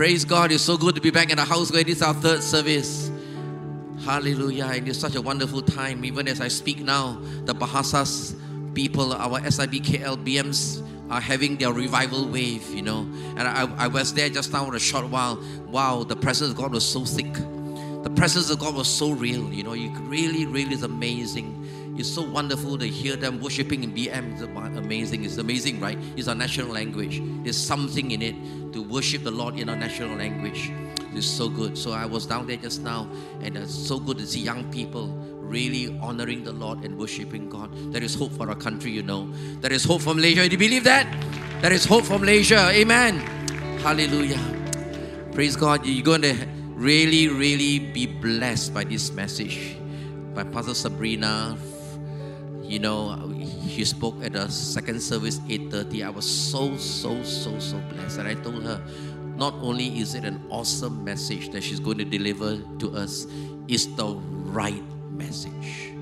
Praise God. It's so good to be back in the house where this is our third service. Hallelujah. And it's such a wonderful time. Even as I speak now, the Bahasas people, our SIBKL BMs, are having their revival wave, you know. And I, I was there just now for a short while. Wow, the presence of God was so thick. The presence of God was so real, you know. You really, really is amazing. It's so wonderful to hear them worshiping in BM. It's amazing. It's amazing, right? It's our national language. There's something in it to worship the Lord in our national language. It's so good. So I was down there just now, and it's so good to see young people really honoring the Lord and worshiping God. There is hope for our country, you know. There is hope for Malaysia. Do you believe that? There is hope for Malaysia. Amen. Hallelujah. Praise God. You're going to really, really be blessed by this message by Pastor Sabrina. You know, she spoke at the second service, 8.30. I was so, so, so, so blessed. And I told her, not only is it an awesome message that she's going to deliver to us, it's the right message.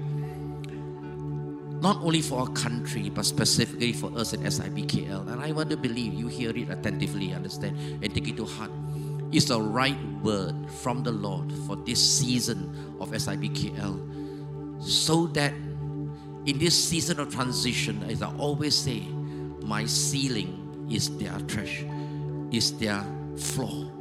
Not only for our country, but specifically for us at SIBKL. And I want to believe you hear it attentively, understand, and take it to heart. It's the right word from the Lord for this season of SIBKL. So that in this season of transition, as I always say, my ceiling is their trash, is their floor.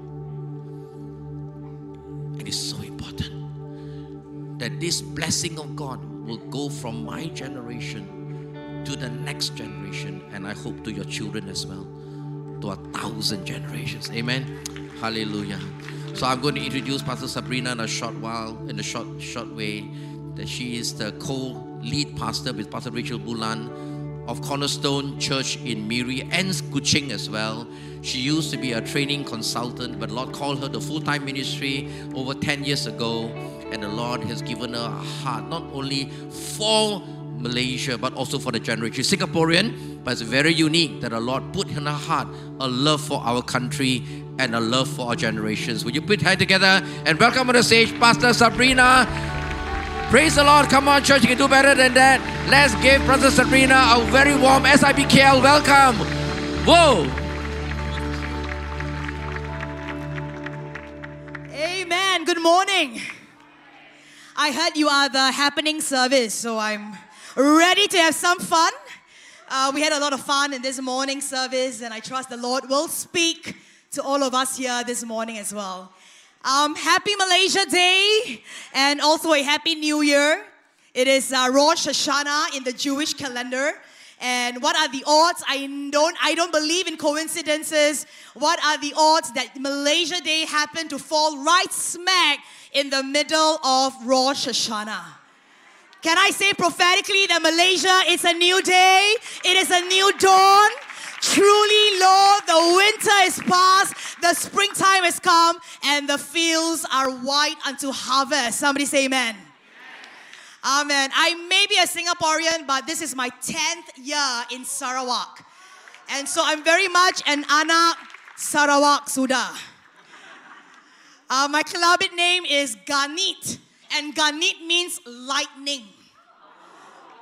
It is so important that this blessing of God will go from my generation to the next generation, and I hope to your children as well, to a thousand generations. Amen. Hallelujah. So I'm going to introduce Pastor Sabrina in a short while, in a short, short way. That she is the co-lead pastor with Pastor Rachel Bulan of Cornerstone Church in Miri and Kuching as well. She used to be a training consultant, but the Lord called her to full-time ministry over 10 years ago and the Lord has given her a heart not only for Malaysia but also for the generation. Singaporean, but it's very unique that the Lord put in her heart a love for our country and a love for our generations. Would you put her together and welcome on the stage Pastor Sabrina? Praise the Lord. Come on, church, you can do better than that. Let's give Pastor Sabrina a very warm SIBKL welcome. Whoa. Amen. Good morning. I heard you are the happening service, so I'm ready to have some fun. Uh, we had a lot of fun in this morning service, and I trust the Lord will speak to all of us here this morning as well. Um, happy Malaysia Day, and also a Happy New Year. It is uh, Rosh Hashanah in the Jewish calendar. And what are the odds? I don't, I don't believe in coincidences. What are the odds that Malaysia Day happened to fall right smack in the middle of Rosh Hashanah. Can I say prophetically that Malaysia is a new day? It is a new dawn. Truly, Lord, the winter is past, the springtime has come, and the fields are white unto harvest. Somebody say amen. Amen. I may be a Singaporean, but this is my 10th year in Sarawak. And so I'm very much an anak Sarawak Suda. Uh, my Kelabit name is Ganit, and Ganit means lightning.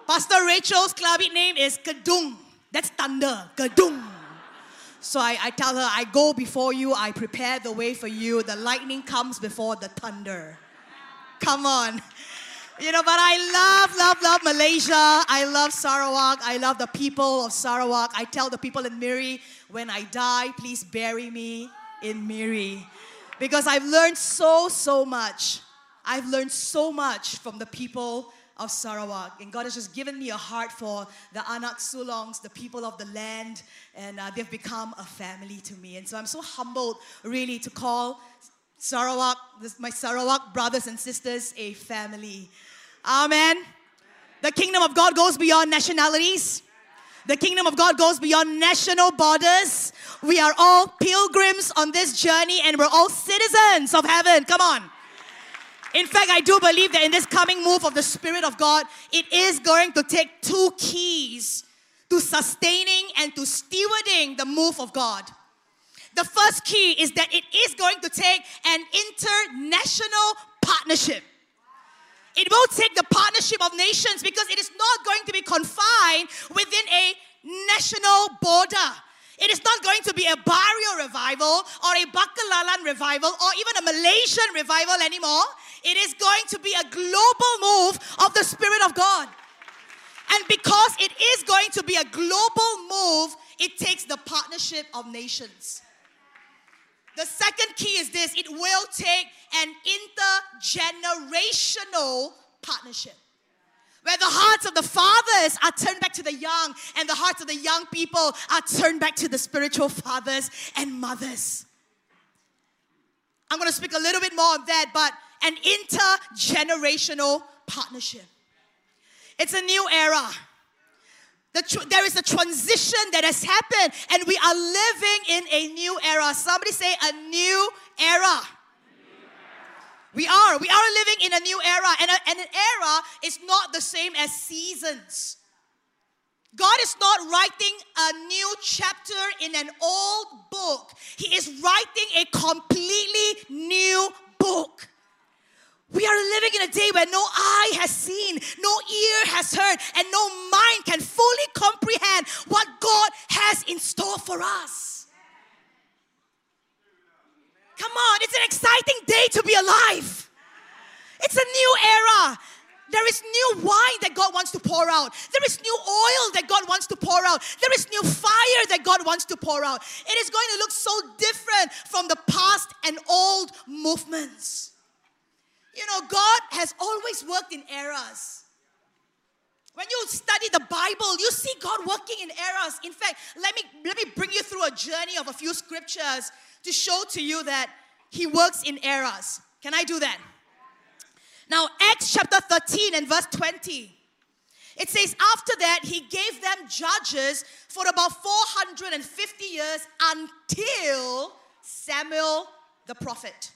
Pastor Rachel's Kelabit name is Kadung. That's thunder. Kadung. So I, I tell her, I go before you, I prepare the way for you. The lightning comes before the thunder. Come on. You know, but I love, love, love Malaysia. I love Sarawak. I love the people of Sarawak. I tell the people in Miri, when I die, please bury me in Miri because I've learned so, so much. I've learned so much from the people of Sarawak. And God has just given me a heart for the Anak Sulongs, the people of the land, and uh, they've become a family to me. And so I'm so humbled, really, to call Sarawak, this, my Sarawak brothers and sisters, a family. Amen. The kingdom of God goes beyond nationalities. The kingdom of God goes beyond national borders. We are all pilgrims on this journey and we're all citizens of heaven. Come on. In fact, I do believe that in this coming move of the Spirit of God, it is going to take two keys to sustaining and to stewarding the move of God. The first key is that it is going to take an international partnership. It will take the partnership of nations because it is not going to be confined within a national border. It is not going to be a Bario revival or a Ba'kelalan revival or even a Malaysian revival anymore. It is going to be a global move of the Spirit of God. And because it is going to be a global move, it takes the partnership of nations. The second key is this it will take an intergenerational partnership where the hearts of the fathers are turned back to the young, and the hearts of the young people are turned back to the spiritual fathers and mothers. I'm going to speak a little bit more of that, but an intergenerational partnership. It's a new era. The tr- there is a transition that has happened, and we are living in a new era. Somebody say, a new era. We are. We are living in a new era, and, a, and an era is not the same as seasons. God is not writing a new chapter in an old book, He is writing a completely new book. We are living in a day where no eye has seen, no ear has heard, and no mind can fully comprehend what God has in store for us. Come on, it's an exciting day to be alive. It's a new era. There is new wine that God wants to pour out. There is new oil that God wants to pour out. There is new fire that God wants to pour out. It is going to look so different from the past and old movements. You know, God has always worked in eras. When you study the Bible, you see God working in eras. In fact, let me let me bring you through a journey of a few scriptures to show to you that He works in eras. Can I do that? Now, Acts chapter 13 and verse 20. It says, after that, he gave them judges for about 450 years until Samuel the prophet.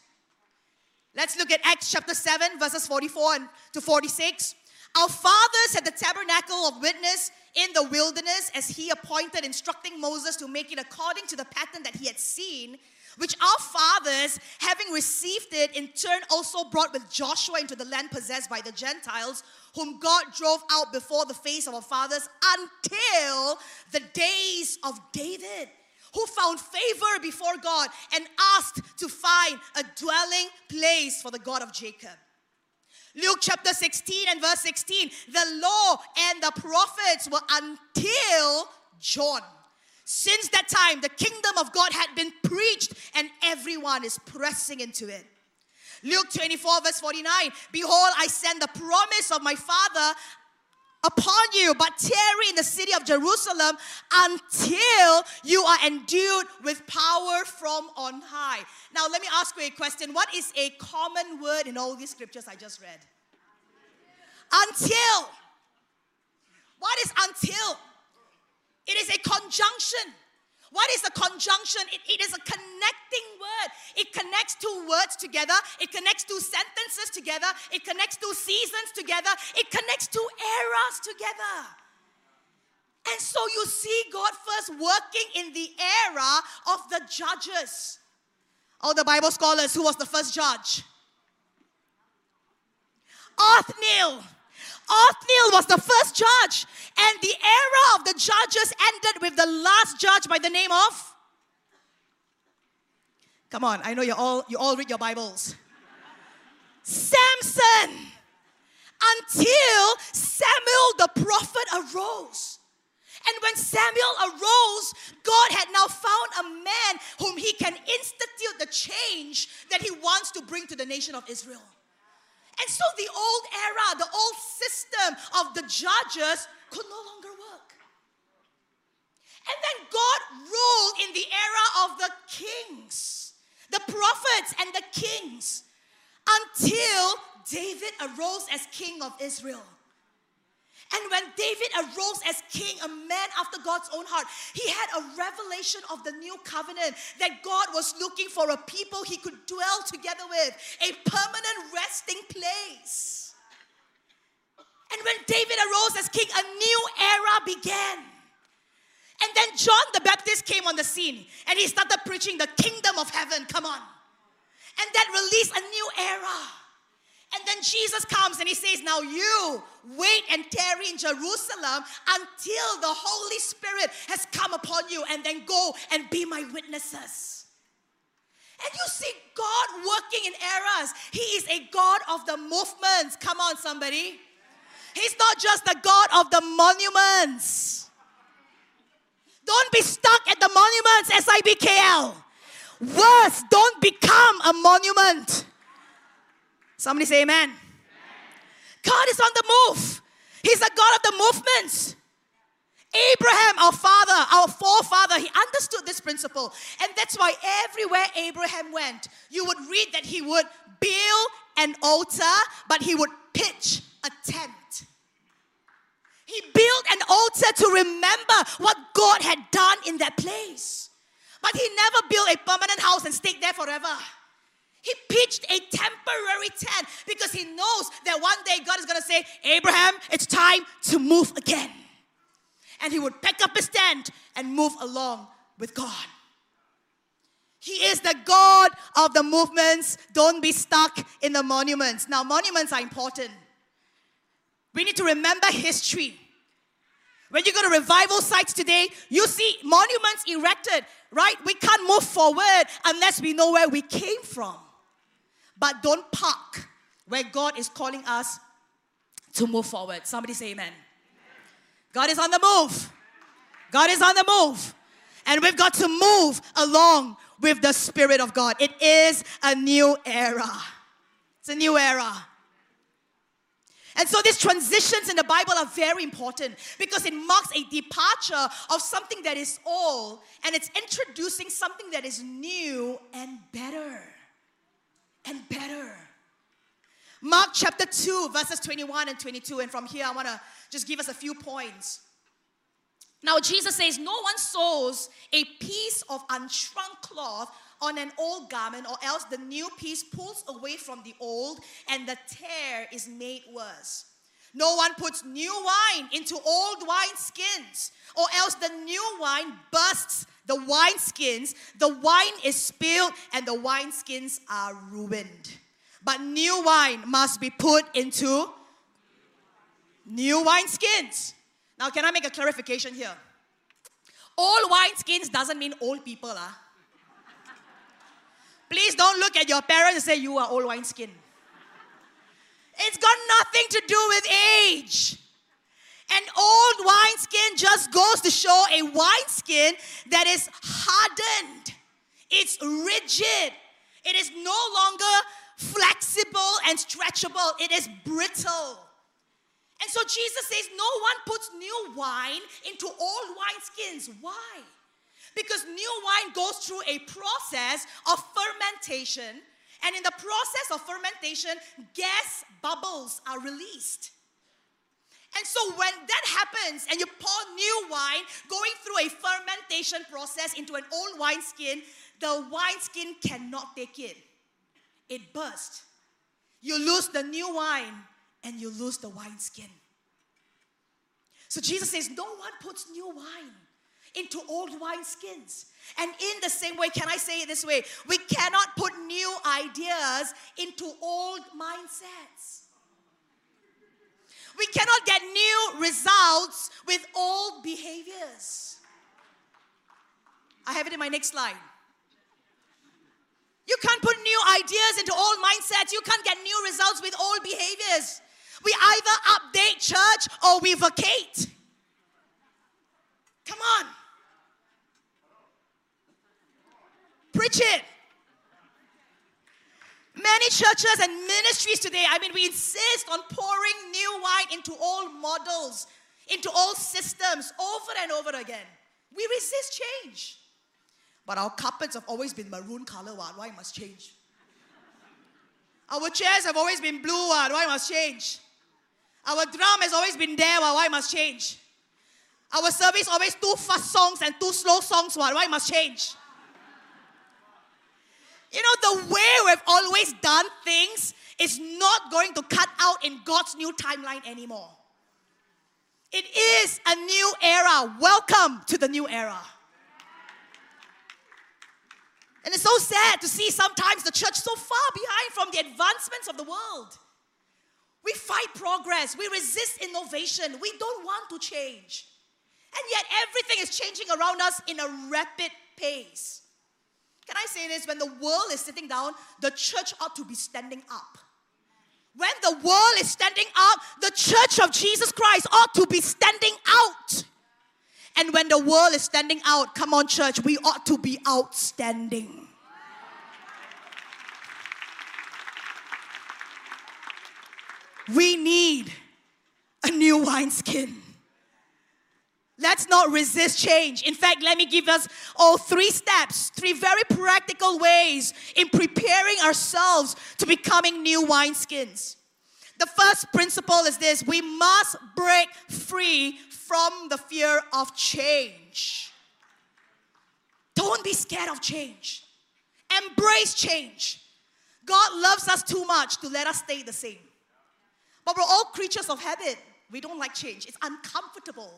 Let's look at Acts chapter 7, verses 44 to 46. Our fathers had the tabernacle of witness in the wilderness as he appointed, instructing Moses to make it according to the pattern that he had seen which our fathers, having received it, in turn also brought with Joshua into the land possessed by the Gentiles, whom God drove out before the face of our fathers until the days of David, who found favor before God and asked to find a dwelling place for the God of Jacob. Luke chapter 16 and verse 16 the law and the prophets were until John. Since that time, the kingdom of God had been preached, and everyone is pressing into it. Luke 24, verse 49 Behold, I send the promise of my Father upon you, but tarry in the city of Jerusalem until you are endued with power from on high. Now, let me ask you a question. What is a common word in all these scriptures I just read? Until. What is until? It is a conjunction. What is a conjunction? It, it is a connecting word. It connects two words together. It connects two sentences together. It connects two seasons together. It connects two eras together. And so you see God first working in the era of the judges. All the Bible scholars, who was the first judge? Othniel. Othniel was the first judge, and the era of the judges ended with the last judge by the name of. Come on, I know you all you all read your Bibles. Samson. Until Samuel the prophet arose. And when Samuel arose, God had now found a man whom he can institute the change that he wants to bring to the nation of Israel. And so the old era, the old system of the judges could no longer work. And then God ruled in the era of the kings, the prophets and the kings, until David arose as king of Israel. And when David arose as king, a man after God's own heart, he had a revelation of the new covenant that God was looking for a people he could dwell together with, a permanent resting place. And when David arose as king, a new era began. And then John the Baptist came on the scene and he started preaching the kingdom of heaven. Come on. And that released a new era. And then Jesus comes and he says, Now you wait and tarry in Jerusalem until the Holy Spirit has come upon you, and then go and be my witnesses. And you see God working in eras. He is a God of the movements. Come on, somebody. He's not just the God of the monuments. Don't be stuck at the monuments, SIBKL. Worse, don't become a monument. Somebody say amen. God is on the move. He's the God of the movements. Abraham, our father, our forefather, he understood this principle. And that's why everywhere Abraham went, you would read that he would build an altar, but he would pitch a tent. He built an altar to remember what God had done in that place. But he never built a permanent house and stayed there forever. He pitched a temporary tent because he knows that one day God is going to say, Abraham, it's time to move again. And he would pick up his tent and move along with God. He is the God of the movements. Don't be stuck in the monuments. Now, monuments are important. We need to remember history. When you go to revival sites today, you see monuments erected, right? We can't move forward unless we know where we came from but don't park where God is calling us to move forward. Somebody say amen. God is on the move. God is on the move. And we've got to move along with the Spirit of God. It is a new era. It's a new era. And so these transitions in the Bible are very important because it marks a departure of something that is old and it's introducing something that is new and better and better. Mark chapter 2, verses 21 and 22. And from here, I want to just give us a few points. Now, Jesus says, No one sews a piece of unshrunk cloth on an old garment, or else the new piece pulls away from the old, and the tear is made worse. No one puts new wine into old wine skins, or else the new wine bursts the wineskins, the wine is spilled and the wineskins are ruined. But new wine must be put into new wineskins. Now, can I make a clarification here? Old wineskins doesn't mean old people. Ah. Please don't look at your parents and say you are old wineskin. It's got nothing to do with age. An old wineskin just goes to show a wineskin that is hardened, it's rigid, it is no longer flexible and stretchable, it is brittle. And so Jesus says, No one puts new wine into old wineskins. Why? Because new wine goes through a process of fermentation, and in the process of fermentation, gas bubbles are released. And so when that happens and you pour new wine going through a fermentation process into an old wineskin, the wineskin cannot take it. It bursts. You lose the new wine and you lose the wineskin. So Jesus says, No one puts new wine into old wineskins. And in the same way, can I say it this way? We cannot put new ideas into old mindsets. We cannot get new results with old behaviors. I have it in my next slide. You can't put new ideas into old mindsets. You can't get new results with old behaviors. We either update church or we vacate. Come on. Preach it. Many churches and ministries today, I mean, we insist on pouring new wine into old models, into old systems over and over again. We resist change. But our carpets have always been maroon color, why must change? Our chairs have always been blue, why must change? Our drum has always been there, why must change? Our service always two fast songs and two slow songs, why must change? You know, the way we've always done things is not going to cut out in God's new timeline anymore. It is a new era. Welcome to the new era. And it's so sad to see sometimes the church so far behind from the advancements of the world. We fight progress. We resist innovation. We don't want to change. And yet everything is changing around us in a rapid pace. Can I say this? When the world is sitting down, the church ought to be standing up. When the world is standing up, the church of Jesus Christ ought to be standing out. And when the world is standing out, come on, church, we ought to be outstanding. We need a new wineskin. Let's not resist change. In fact, let me give us all three steps, three very practical ways in preparing ourselves to becoming new wineskins. The first principle is this we must break free from the fear of change. Don't be scared of change, embrace change. God loves us too much to let us stay the same. But we're all creatures of habit. We don't like change, it's uncomfortable.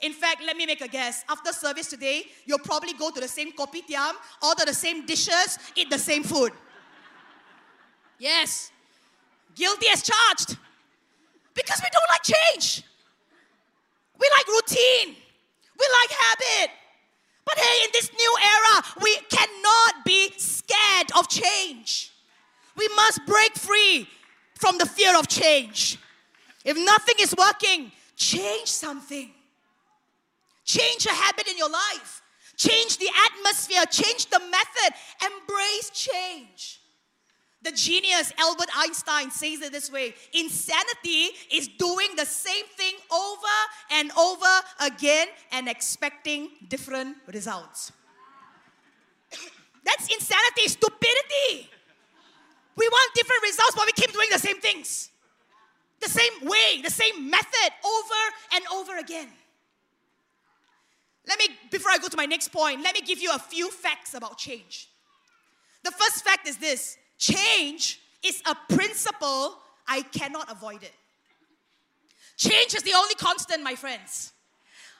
In fact, let me make a guess. After service today, you'll probably go to the same kopitiam, order the same dishes, eat the same food. Yes. Guilty as charged. Because we don't like change. We like routine. We like habit. But hey, in this new era, we cannot be scared of change. We must break free from the fear of change. If nothing is working, change something. Change a habit in your life. Change the atmosphere. Change the method. Embrace change. The genius Albert Einstein says it this way insanity is doing the same thing over and over again and expecting different results. That's insanity, stupidity. We want different results, but we keep doing the same things. The same way, the same method over and over again. Let me, before I go to my next point, let me give you a few facts about change. The first fact is this change is a principle, I cannot avoid it. Change is the only constant, my friends.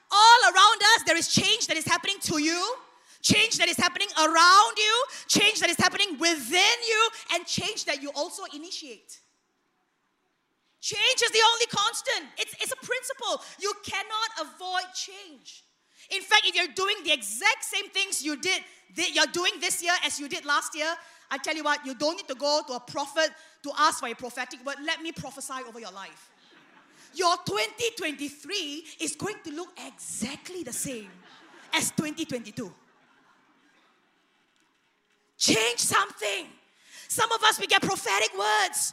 All around us, there is change that is happening to you, change that is happening around you, change that is happening within you, and change that you also initiate. Change is the only constant. It's, it's a principle. You cannot avoid change. In fact, if you're doing the exact same things you did, you're doing this year as you did last year, I tell you what, you don't need to go to a prophet to ask for a prophetic word. Let me prophesy over your life. Your 2023 is going to look exactly the same as 2022. Change something. Some of us, we get prophetic words.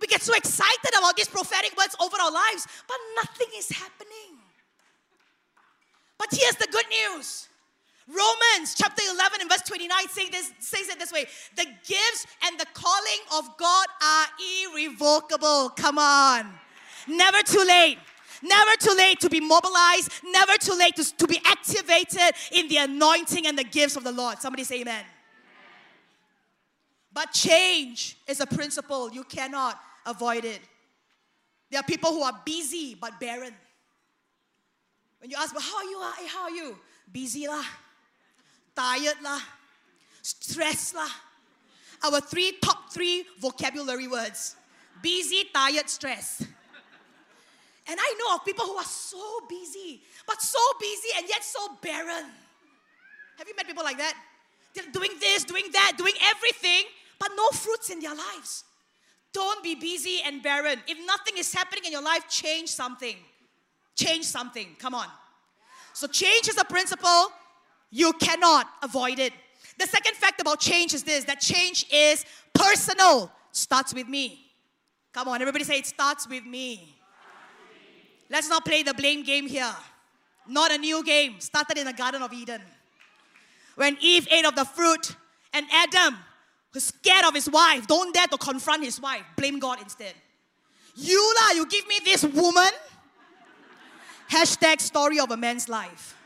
We get so excited about these prophetic words over our lives, but nothing is happening. But here's the good news. Romans chapter 11 and verse 29 say this, says it this way The gifts and the calling of God are irrevocable. Come on. Never too late. Never too late to be mobilized. Never too late to, to be activated in the anointing and the gifts of the Lord. Somebody say amen. amen. But change is a principle. You cannot avoid it. There are people who are busy but barren. When you ask, well, how are you? Hey, how are you? Busy lah, tired lah, stressed lah. Our three top three vocabulary words: busy, tired, stress. And I know of people who are so busy, but so busy and yet so barren. Have you met people like that? They're doing this, doing that, doing everything, but no fruits in their lives. Don't be busy and barren. If nothing is happening in your life, change something. Change something. Come on. So, change is a principle, you cannot avoid it. The second fact about change is this that change is personal, starts with me. Come on, everybody say it starts with me. Let's not play the blame game here. Not a new game, started in the Garden of Eden. When Eve ate of the fruit, and Adam, who's scared of his wife, don't dare to confront his wife, blame God instead. You lah, you give me this woman Hashtag story of a man's life.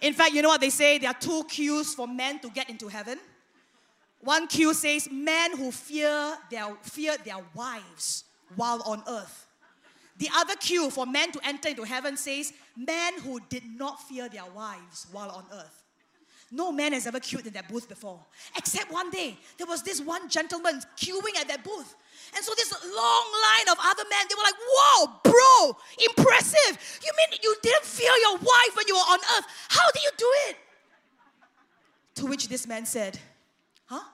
In fact, you know what they say? There are two queues for men to get into heaven. One queue says men who fear their, fear their wives while on earth. The other queue for men to enter into heaven says men who did not fear their wives while on earth. No man has ever queued in that booth before. Except one day, there was this one gentleman queuing at that booth. And so this long line of other men, they were like, whoa, bro, impressive. You mean you didn't fear your wife when you were on earth? How did you do it? To which this man said, huh?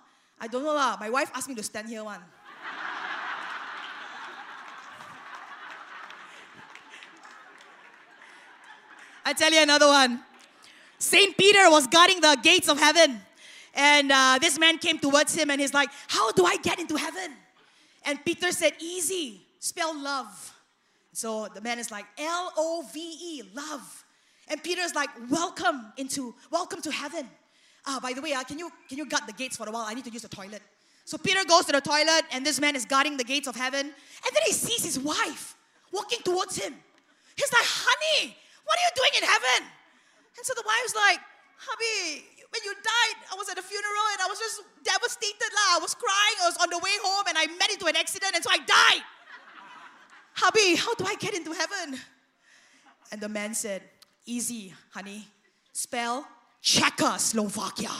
I don't know lah. My wife asked me to stand here one. I tell you another one. Saint Peter was guarding the gates of heaven. And uh, this man came towards him and he's like, How do I get into heaven? And Peter said, Easy, spell love. So the man is like, L O V E, love. And Peter's like, Welcome into, welcome to heaven. Ah, by the way, uh, can, you, can you guard the gates for a while? I need to use the toilet. So Peter goes to the toilet and this man is guarding the gates of heaven. And then he sees his wife walking towards him. He's like, Honey, what are you doing in heaven? And so the wife's like, hubby, when you died, I was at a funeral and I was just devastated. La. I was crying. I was on the way home and I met into an accident and so I died. hubby, how do I get into heaven? And the man said, easy, honey. Spell Czechoslovakia.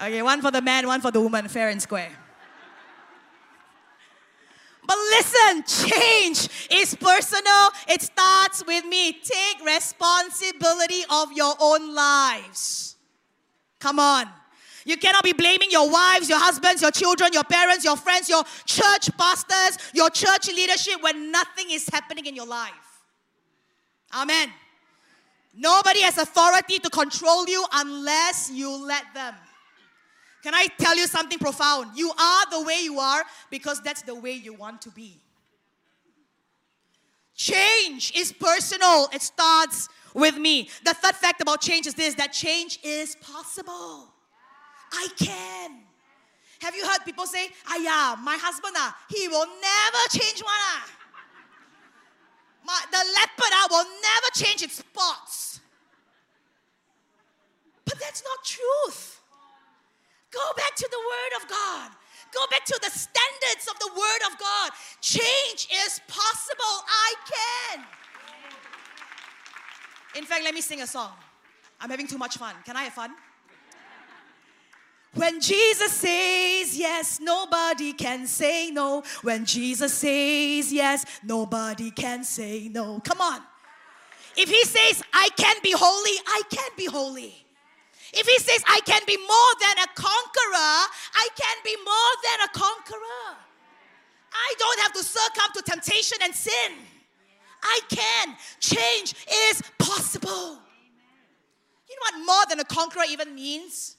okay, one for the man, one for the woman, fair and square. But listen, change is personal. It starts with me. Take responsibility of your own lives. Come on. You cannot be blaming your wives, your husbands, your children, your parents, your friends, your church pastors, your church leadership when nothing is happening in your life. Amen. Nobody has authority to control you unless you let them. Can I tell you something profound? You are the way you are because that's the way you want to be. Change is personal, it starts with me. The third fact about change is this that change is possible. I can. Have you heard people say, ah, my husband, ah, he will never change one. Ah. My, the leopard ah, will never change its spots. But that's not truth. Go back to the Word of God. Go back to the standards of the Word of God. Change is possible. I can. In fact, let me sing a song. I'm having too much fun. Can I have fun? When Jesus says yes, nobody can say no. When Jesus says yes, nobody can say no. Come on. If he says, I can be holy, I can be holy. If he says, I can be more than a conqueror, I can be more than a conqueror. I don't have to succumb to temptation and sin. I can. Change is possible. You know what more than a conqueror even means?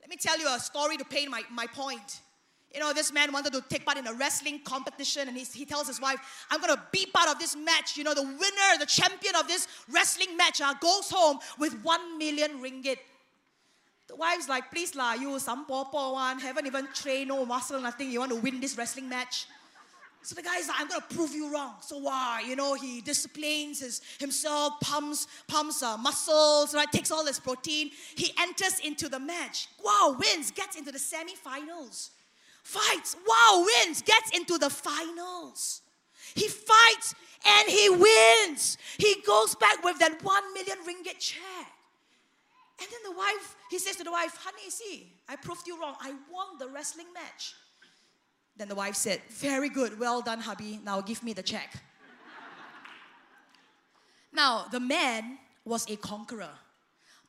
Let me tell you a story to paint my, my point. You know, this man wanted to take part in a wrestling competition, and he, he tells his wife, I'm gonna be part of this match. You know, the winner, the champion of this wrestling match, uh, goes home with one million ringgit. The wife's like, please lah, you some poor poor one, haven't even trained, no muscle, nothing. You want to win this wrestling match? So the guy's like, I'm gonna prove you wrong. So why? You know, he disciplines his, himself, pumps, pumps uh, muscles, right? Takes all his protein. He enters into the match. Wow, wins, gets into the semi-finals fights, wow, wins, gets into the finals. He fights and he wins. He goes back with that one million ringgit check. And then the wife, he says to the wife, honey, see, I proved you wrong. I won the wrestling match. Then the wife said, very good, well done, hubby. Now give me the check. now, the man was a conqueror,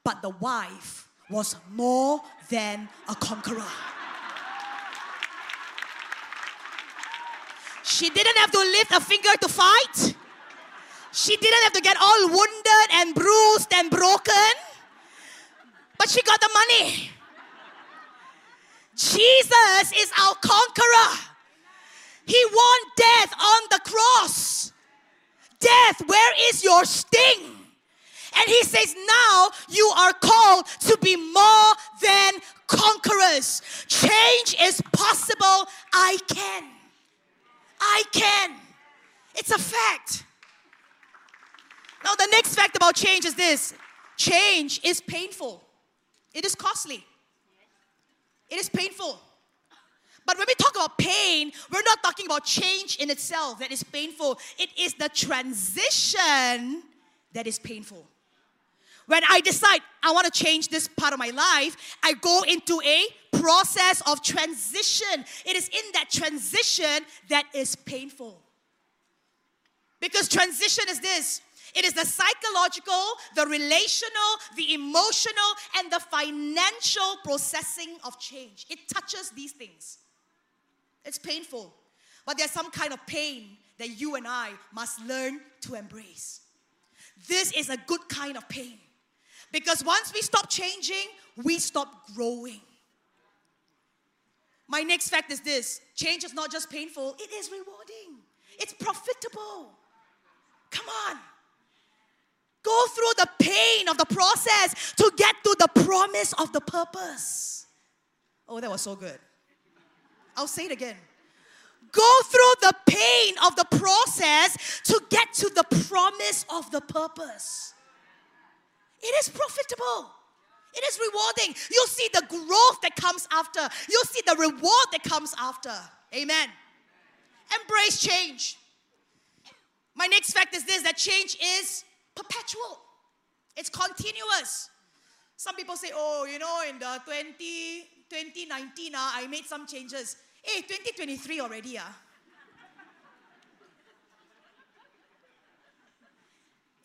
but the wife was more than a conqueror. She didn't have to lift a finger to fight. She didn't have to get all wounded and bruised and broken. But she got the money. Jesus is our conqueror. He won death on the cross. Death, where is your sting? And he says, Now you are called to be more than conquerors. Change is possible. I can. I can. It's a fact. Now, the next fact about change is this change is painful, it is costly, it is painful. But when we talk about pain, we're not talking about change in itself that is painful. It is the transition that is painful. When I decide I want to change this part of my life, I go into a process of transition. It is in that transition that is painful. Because transition is this it is the psychological, the relational, the emotional, and the financial processing of change. It touches these things. It's painful, but there's some kind of pain that you and I must learn to embrace. This is a good kind of pain because once we stop changing, we stop growing. My next fact is this change is not just painful, it is rewarding, it's profitable. Come on. Go through the pain of the process to get to the promise of the purpose. Oh, that was so good. I'll say it again. Go through the pain of the process to get to the promise of the purpose. It is profitable. It is rewarding. You'll see the growth that comes after. You'll see the reward that comes after. Amen. Embrace change. My next fact is this that change is perpetual, it's continuous. Some people say, oh, you know, in the 20, 2019, uh, I made some changes. Hey, 2023 already. Uh.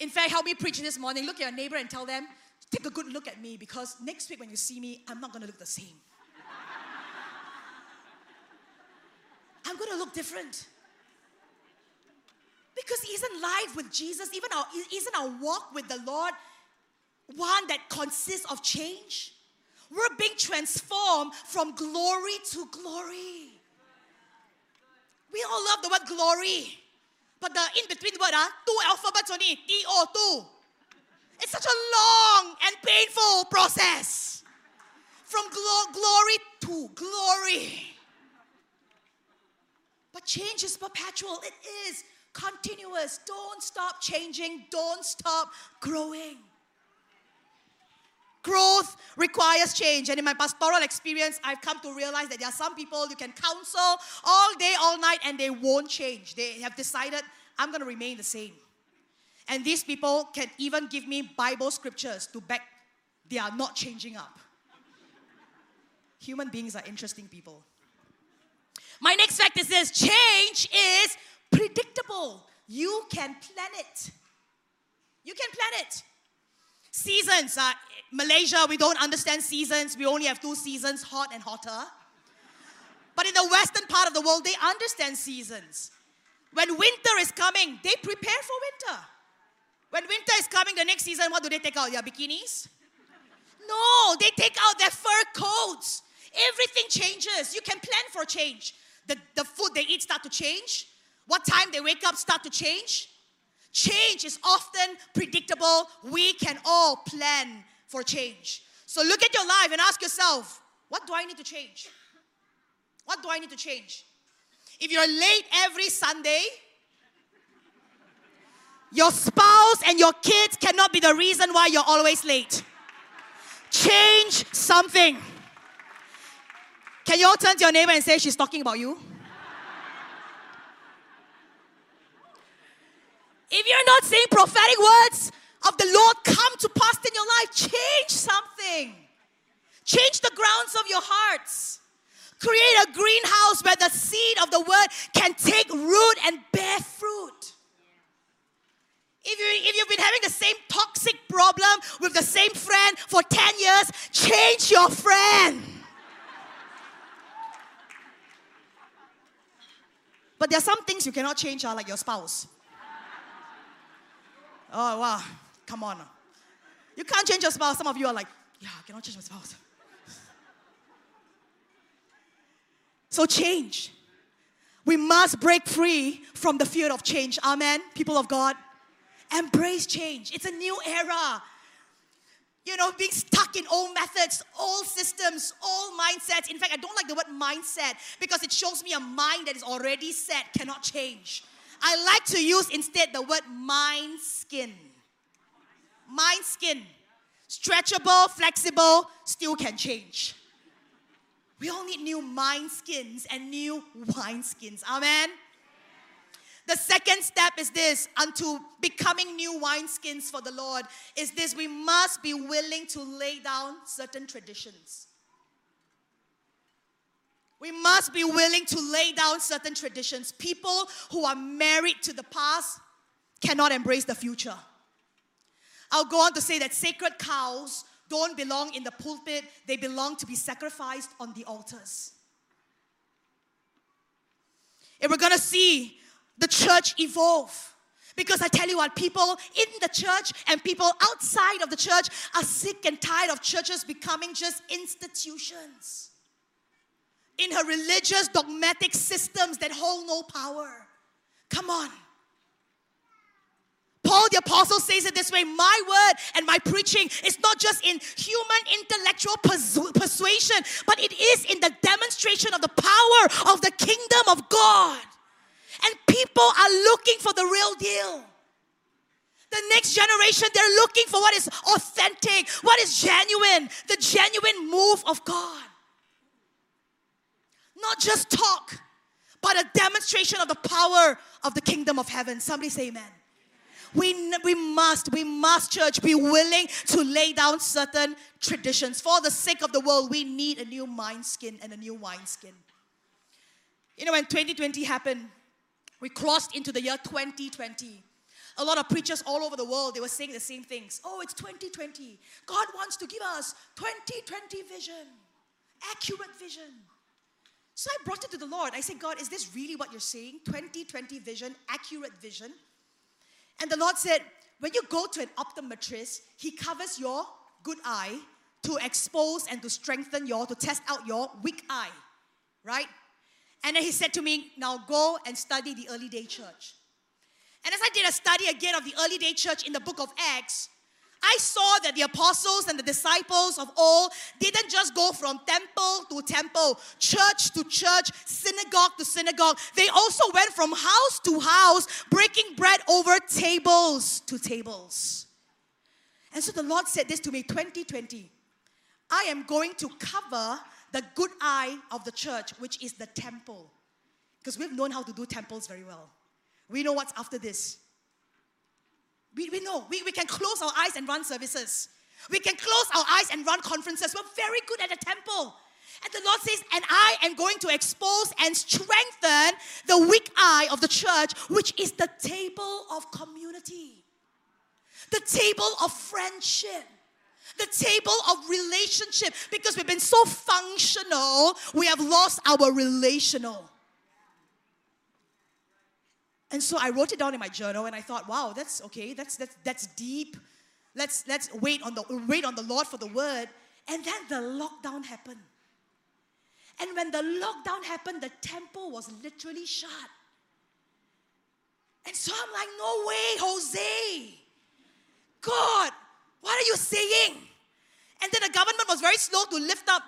In fact, help me preach this morning. Look at your neighbor and tell them, take a good look at me because next week when you see me, I'm not going to look the same. I'm going to look different. Because isn't life with Jesus, even our, isn't our walk with the Lord one that consists of change? We're being transformed from glory to glory. We all love the word glory. But the in between word, uh, two alphabets only, T O 2. It's such a long and painful process. From glo- glory to glory. But change is perpetual. It is continuous. Don't stop changing. Don't stop growing. Growth requires change. And in my pastoral experience, I've come to realize that there are some people you can counsel all day, all night, and they won't change. They have decided, I'm going to remain the same. And these people can even give me Bible scriptures to back they are not changing up. Human beings are interesting people. My next fact is this change is predictable. You can plan it. You can plan it. Seasons. Uh, Malaysia, we don't understand seasons. We only have two seasons, hot and hotter. But in the western part of the world, they understand seasons. When winter is coming, they prepare for winter. When winter is coming, the next season, what do they take out? Their bikinis? No, they take out their fur coats. Everything changes. You can plan for change. The, the food they eat start to change. What time they wake up start to change. Change is often predictable. We can all plan for change. So look at your life and ask yourself, what do I need to change? What do I need to change? If you're late every Sunday, your spouse and your kids cannot be the reason why you're always late. Change something. Can you all turn to your neighbor and say she's talking about you? If you're not seeing prophetic words of the Lord come to pass in your life, change something. Change the grounds of your hearts. Create a greenhouse where the seed of the word can take root and bear fruit. If, you, if you've been having the same toxic problem with the same friend for 10 years, change your friend. But there are some things you cannot change, uh, like your spouse. Oh, wow. Come on. You can't change your spouse. Some of you are like, yeah, I cannot change my spouse. So change. We must break free from the fear of change. Amen, people of God. Embrace change. It's a new era. You know, being stuck in old methods, old systems, old mindsets. In fact, I don't like the word mindset because it shows me a mind that is already set, cannot change. I like to use instead the word mind skin. Mind skin. Stretchable, flexible, still can change. We all need new mind skins and new wine skins. Amen. The second step is this unto becoming new wineskins for the Lord is this we must be willing to lay down certain traditions. We must be willing to lay down certain traditions. People who are married to the past cannot embrace the future. I'll go on to say that sacred cows don't belong in the pulpit, they belong to be sacrificed on the altars. And we're gonna see the church evolve. Because I tell you what, people in the church and people outside of the church are sick and tired of churches becoming just institutions. In her religious, dogmatic systems that hold no power. Come on. Paul the Apostle says it this way My word and my preaching is not just in human intellectual persu- persuasion, but it is in the demonstration of the power of the kingdom of God. And people are looking for the real deal. The next generation, they're looking for what is authentic, what is genuine, the genuine move of God. Not just talk, but a demonstration of the power of the kingdom of heaven. Somebody say amen. We, we must, we must, church, be willing to lay down certain traditions. For the sake of the world, we need a new mind skin and a new wineskin. You know, when 2020 happened, we crossed into the year 2020. A lot of preachers all over the world, they were saying the same things. Oh, it's 2020. God wants to give us 2020 vision, accurate vision. So I brought it to the Lord. I said, God, is this really what you're saying? 2020 vision, accurate vision? And the Lord said, when you go to an optometrist, he covers your good eye to expose and to strengthen your, to test out your weak eye, right? And then he said to me, Now go and study the early day church. And as I did a study again of the early day church in the book of Acts, I saw that the apostles and the disciples of all didn't just go from temple to temple, church to church, synagogue to synagogue. They also went from house to house, breaking bread over tables to tables. And so the Lord said this to me 2020. I am going to cover the good eye of the church, which is the temple. Because we've known how to do temples very well. We know what's after this. We, we know. We, we can close our eyes and run services. We can close our eyes and run conferences. We're very good at the temple. And the Lord says, and I am going to expose and strengthen the weak eye of the church, which is the table of community, the table of friendship the table of relationship because we've been so functional, we have lost our relational. And so I wrote it down in my journal and I thought, wow, that's okay, that's that's that's deep. Let's let's wait on the wait on the Lord for the word. And then the lockdown happened. And when the lockdown happened, the temple was literally shut. And so I'm like, no way, Jose. God, what are you saying? And then the government was very slow to lift up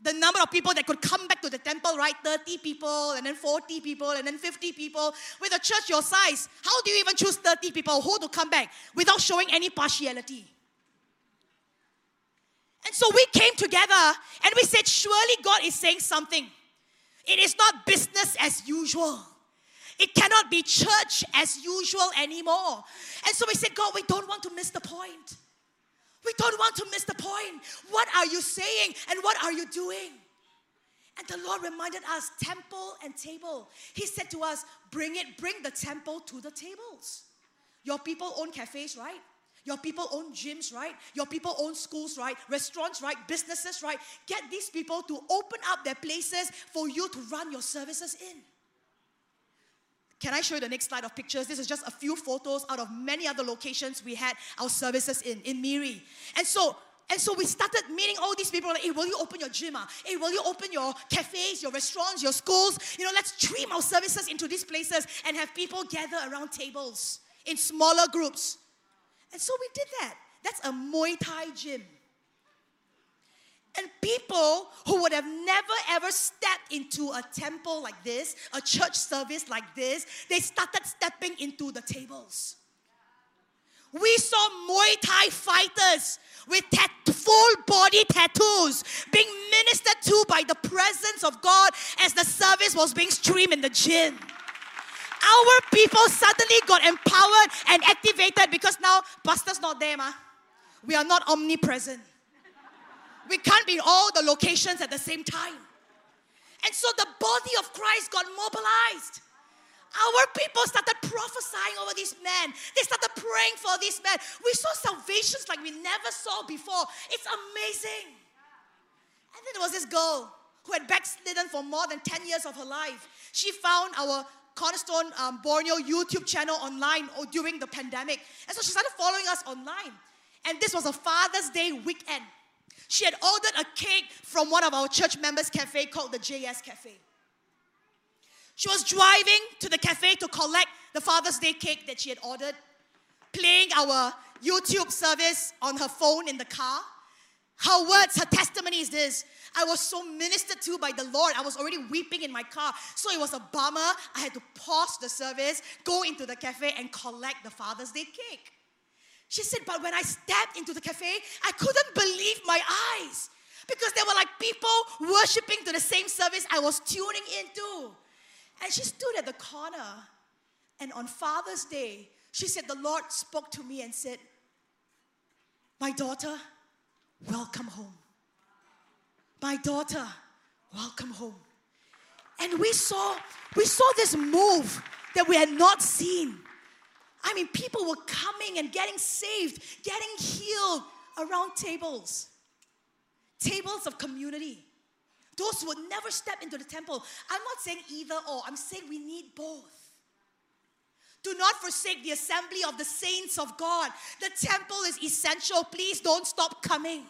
the number of people that could come back to the temple, right? 30 people, and then 40 people, and then 50 people. With a church your size, how do you even choose 30 people who to come back without showing any partiality? And so we came together and we said, Surely God is saying something. It is not business as usual. It cannot be church as usual anymore. And so we said, God, we don't want to miss the point. We don't want to miss the point. What are you saying and what are you doing? And the Lord reminded us temple and table. He said to us, Bring it, bring the temple to the tables. Your people own cafes, right? Your people own gyms, right? Your people own schools, right? Restaurants, right? Businesses, right? Get these people to open up their places for you to run your services in. Can I show you the next slide of pictures? This is just a few photos out of many other locations we had our services in, in Miri. And so, and so we started meeting all these people like, hey, will you open your gym? Ah? Hey, will you open your cafes, your restaurants, your schools? You know, let's stream our services into these places and have people gather around tables in smaller groups. And so we did that. That's a Muay Thai gym. And people who would have never ever stepped into a temple like this, a church service like this, they started stepping into the tables. We saw Muay Thai fighters with tat- full body tattoos being ministered to by the presence of God as the service was being streamed in the gym. Our people suddenly got empowered and activated because now pastor's not there, ma. We are not omnipresent. We can't be in all the locations at the same time. And so the body of Christ got mobilized. Our people started prophesying over these men. They started praying for these men. We saw salvations like we never saw before. It's amazing. And then there was this girl who had backslidden for more than 10 years of her life. She found our Cornerstone um, Borneo YouTube channel online during the pandemic. And so she started following us online. And this was a Father's Day weekend. She had ordered a cake from one of our church members' cafe called the JS Cafe. She was driving to the cafe to collect the Father's Day cake that she had ordered, playing our YouTube service on her phone in the car. Her words, her testimony is this I was so ministered to by the Lord. I was already weeping in my car. So it was a bummer. I had to pause the service, go into the cafe, and collect the Father's Day cake. She said, But when I stepped into the cafe, I couldn't believe my eyes because there were like people worshiping to the same service I was tuning into. And she stood at the corner, and on Father's Day, she said, The Lord spoke to me and said, My daughter, welcome home. My daughter, welcome home. And we saw, we saw this move that we had not seen. I mean, people were coming and getting saved, getting healed around tables, tables of community. Those who would never step into the temple. I'm not saying either or, I'm saying we need both. Do not forsake the assembly of the saints of God. The temple is essential. Please don't stop coming.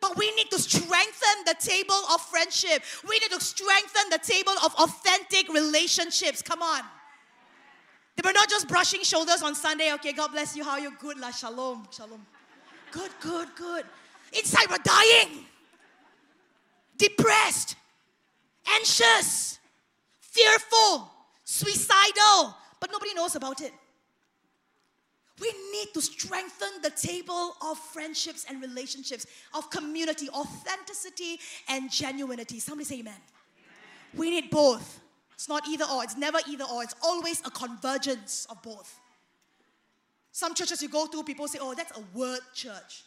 But we need to strengthen the table of friendship. We need to strengthen the table of authentic relationships. Come on. They were not just brushing shoulders on Sunday. Okay, God bless you. How are you? Good, la shalom, shalom. Good, good, good. Inside, we're dying, depressed, anxious, fearful, suicidal, but nobody knows about it. We need to strengthen the table of friendships and relationships, of community, authenticity, and genuinity. Somebody say amen. amen. We need both. It's not either or, it's never either or, it's always a convergence of both. Some churches you go to, people say, oh, that's a word church.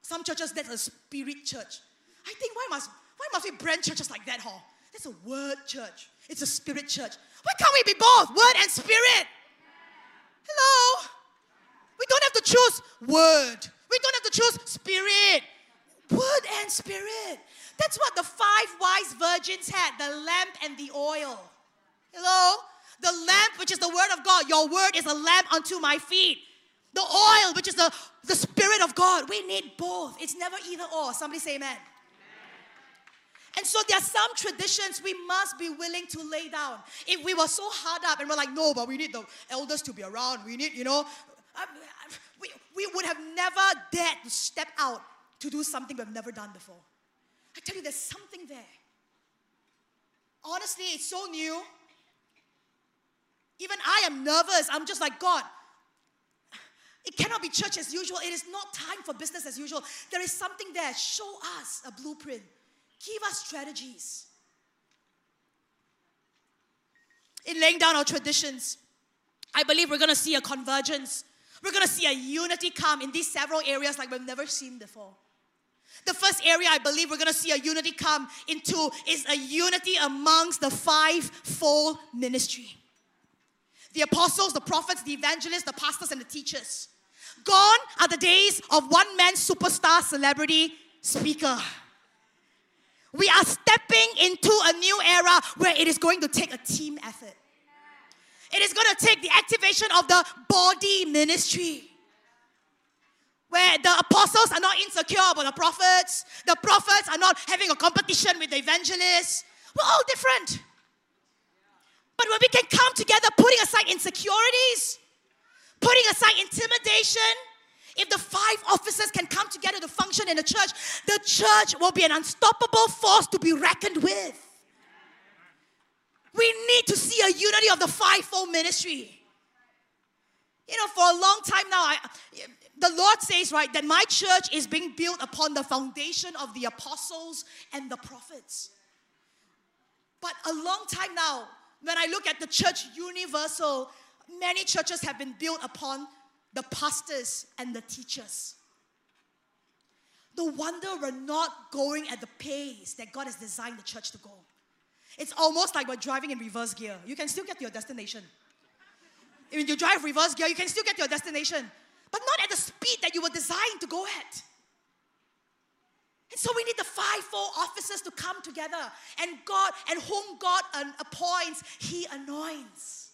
Some churches, that's a spirit church. I think, why must, why must we brand churches like that, huh? That's a word church. It's a spirit church. Why can't we be both, word and spirit? Hello? We don't have to choose word. We don't have to choose spirit. Word and spirit. That's what the five wise virgins had the lamp and the oil. Hello? The lamp, which is the word of God. Your word is a lamp unto my feet. The oil, which is the, the spirit of God. We need both. It's never either or. Somebody say amen. And so there are some traditions we must be willing to lay down. If we were so hard up and we're like, no, but we need the elders to be around. We need, you know, we, we would have never dared to step out to do something we've never done before. I tell you, there's something there. Honestly, it's so new. Even I am nervous. I'm just like, God, it cannot be church as usual. It is not time for business as usual. There is something there. Show us a blueprint, give us strategies. In laying down our traditions, I believe we're going to see a convergence. We're going to see a unity come in these several areas like we've never seen before. The first area I believe we're going to see a unity come into is a unity amongst the five-fold ministry the apostles, the prophets, the evangelists, the pastors, and the teachers. Gone are the days of one man superstar celebrity speaker. We are stepping into a new era where it is going to take a team effort. It is going to take the activation of the body ministry. Where the apostles are not insecure about the prophets, the prophets are not having a competition with the evangelists. We're all different. But when we can come together, putting aside insecurities, putting aside intimidation, if the five officers can come together to function in the church, the church will be an unstoppable force to be reckoned with. We need to see a unity of the fivefold ministry. You know, for a long time now, I, the Lord says, right, that my church is being built upon the foundation of the apostles and the prophets. But a long time now, when I look at the church universal, many churches have been built upon the pastors and the teachers. No wonder we're not going at the pace that God has designed the church to go. It's almost like we're driving in reverse gear. You can still get to your destination. When you drive reverse gear, you can still get to your destination, but not at the speed that you were designed to go at. And so we need the fivefold officers to come together, and God, and whom God appoints, He anoints.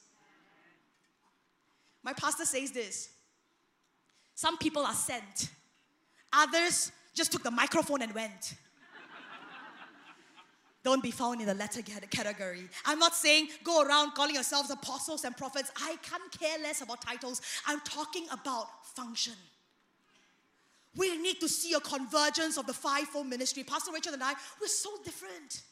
My pastor says this some people are sent, others just took the microphone and went. Don't be found in the latter category. I'm not saying go around calling yourselves apostles and prophets. I can't care less about titles. I'm talking about function. We need to see a convergence of the fivefold ministry. Pastor Rachel and I, we're so different.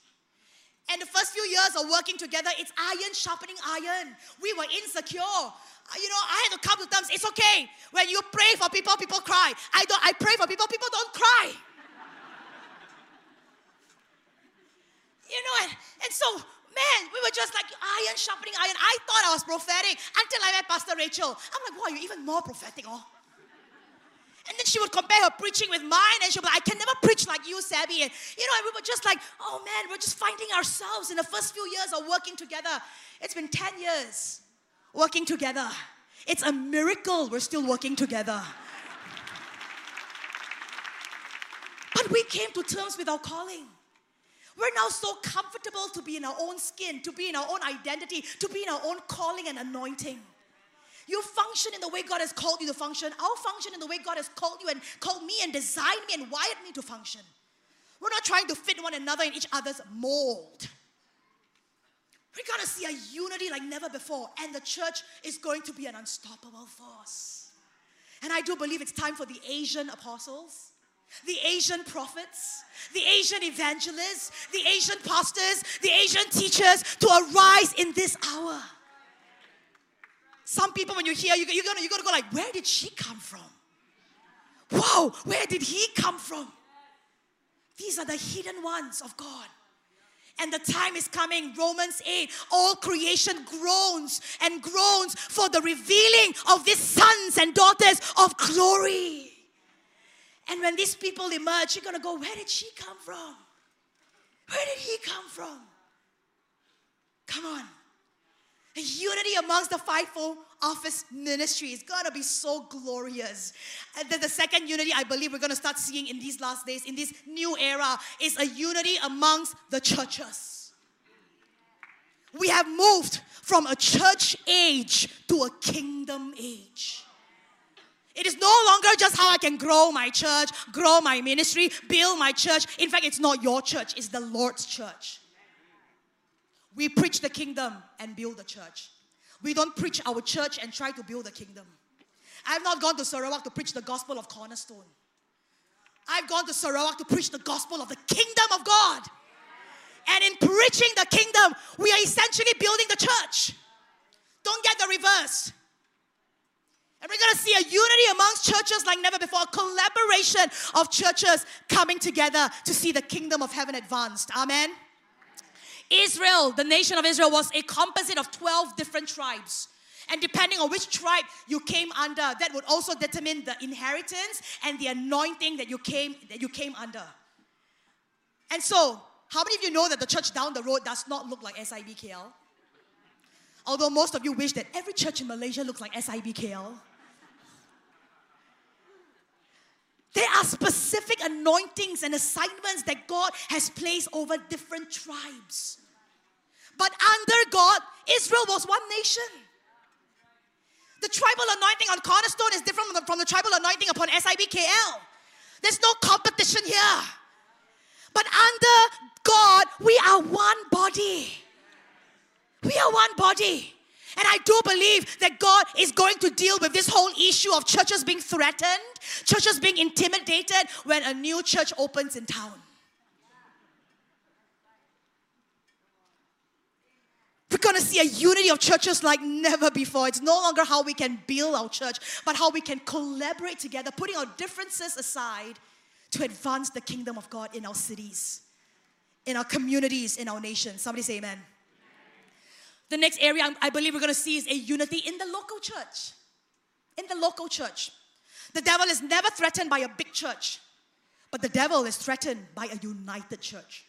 And the first few years of working together, it's iron sharpening iron. We were insecure. Uh, you know, I had to come to terms. It's okay when you pray for people, people cry. I don't. I pray for people, people don't cry. you know, and, and so man, we were just like iron sharpening iron. I thought I was prophetic until I met Pastor Rachel. I'm like, wow, you're even more prophetic, oh. And then she would compare her preaching with mine, and she'd be like, I can never preach like you, Sabby. And you know, and we were just like, oh man, we're just finding ourselves in the first few years of working together. It's been 10 years working together. It's a miracle we're still working together. But we came to terms with our calling. We're now so comfortable to be in our own skin, to be in our own identity, to be in our own calling and anointing. You function in the way God has called you to function. I'll function in the way God has called you and called me and designed me and wired me to function. We're not trying to fit one another in each other's mold. We're going to see a unity like never before, and the church is going to be an unstoppable force. And I do believe it's time for the Asian apostles, the Asian prophets, the Asian evangelists, the Asian pastors, the Asian teachers to arise in this hour. Some people, when you hear, you're gonna, you're gonna go like, where did she come from? Whoa, where did he come from? These are the hidden ones of God and the time is coming. Romans 8, all creation groans and groans for the revealing of these sons and daughters of glory. And when these people emerge, you're gonna go, Where did she come from? Where did he come from? Come on. The unity amongst the fivefold office ministry is gonna be so glorious. And then the second unity I believe we're gonna start seeing in these last days, in this new era, is a unity amongst the churches. We have moved from a church age to a kingdom age. It is no longer just how I can grow my church, grow my ministry, build my church. In fact, it's not your church, it's the Lord's church. We preach the kingdom and build the church. We don't preach our church and try to build the kingdom. I've not gone to Sarawak to preach the gospel of Cornerstone. I've gone to Sarawak to preach the gospel of the kingdom of God. And in preaching the kingdom, we are essentially building the church. Don't get the reverse. And we're going to see a unity amongst churches like never before, a collaboration of churches coming together to see the kingdom of heaven advanced. Amen. Israel, the nation of Israel, was a composite of 12 different tribes. And depending on which tribe you came under, that would also determine the inheritance and the anointing that you came, that you came under. And so, how many of you know that the church down the road does not look like SIBKL? Although most of you wish that every church in Malaysia looks like SIBKL. There are specific anointings and assignments that God has placed over different tribes. But under God, Israel was one nation. The tribal anointing on Cornerstone is different from the, from the tribal anointing upon SIBKL. There's no competition here. But under God, we are one body. We are one body. And I do believe that God is going to deal with this whole issue of churches being threatened, churches being intimidated when a new church opens in town. We're going to see a unity of churches like never before. It's no longer how we can build our church, but how we can collaborate together, putting our differences aside to advance the kingdom of God in our cities, in our communities, in our nation. Somebody say amen. The next area I'm- believe we're going to see is a unity in the local church. In the local church. The devil is never threatened by a big church, but the devil is threatened by a united church.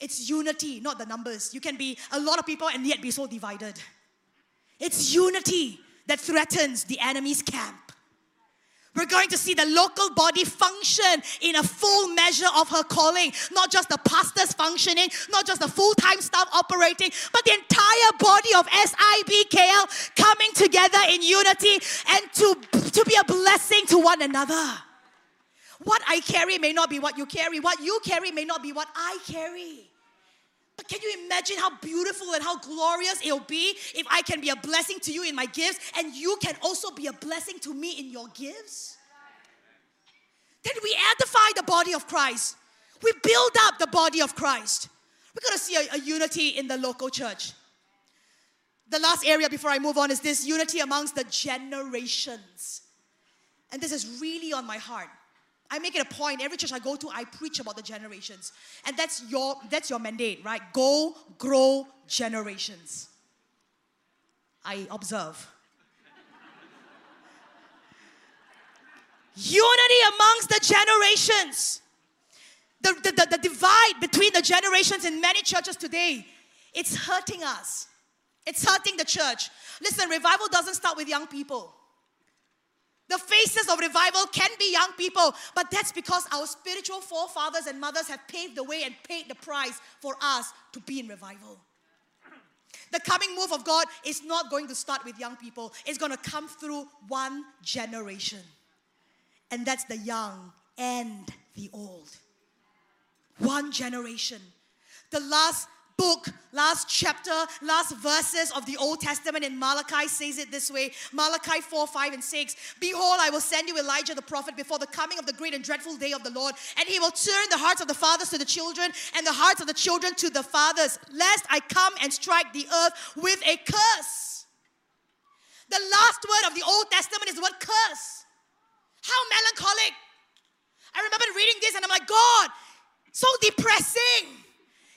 It's unity, not the numbers. You can be a lot of people and yet be so divided. It's unity that threatens the enemy's camp. We're going to see the local body function in a full measure of her calling. Not just the pastors functioning, not just the full time staff operating, but the entire body of SIBKL coming together in unity and to, to be a blessing to one another. What I carry may not be what you carry, what you carry may not be what I carry. But can you imagine how beautiful and how glorious it'll be if I can be a blessing to you in my gifts and you can also be a blessing to me in your gifts? Then we edify the body of Christ. We build up the body of Christ. We're going to see a, a unity in the local church. The last area before I move on is this unity amongst the generations. And this is really on my heart. I make it a point every church I go to I preach about the generations. And that's your that's your mandate, right? Go grow generations. I observe. Unity amongst the generations. The, the, the, the divide between the generations in many churches today, it's hurting us. It's hurting the church. Listen, revival doesn't start with young people. The faces of revival can be young people, but that's because our spiritual forefathers and mothers have paved the way and paid the price for us to be in revival. The coming move of God is not going to start with young people, it's going to come through one generation. And that's the young and the old. One generation. The last book, last chapter, last verses of the Old Testament in Malachi says it this way Malachi 4, 5, and 6. Behold, I will send you Elijah the prophet before the coming of the great and dreadful day of the Lord, and he will turn the hearts of the fathers to the children, and the hearts of the children to the fathers, lest I come and strike the earth with a curse. The last word of the Old Testament is the word curse. How melancholic. I remember reading this and I'm like, God, so depressing.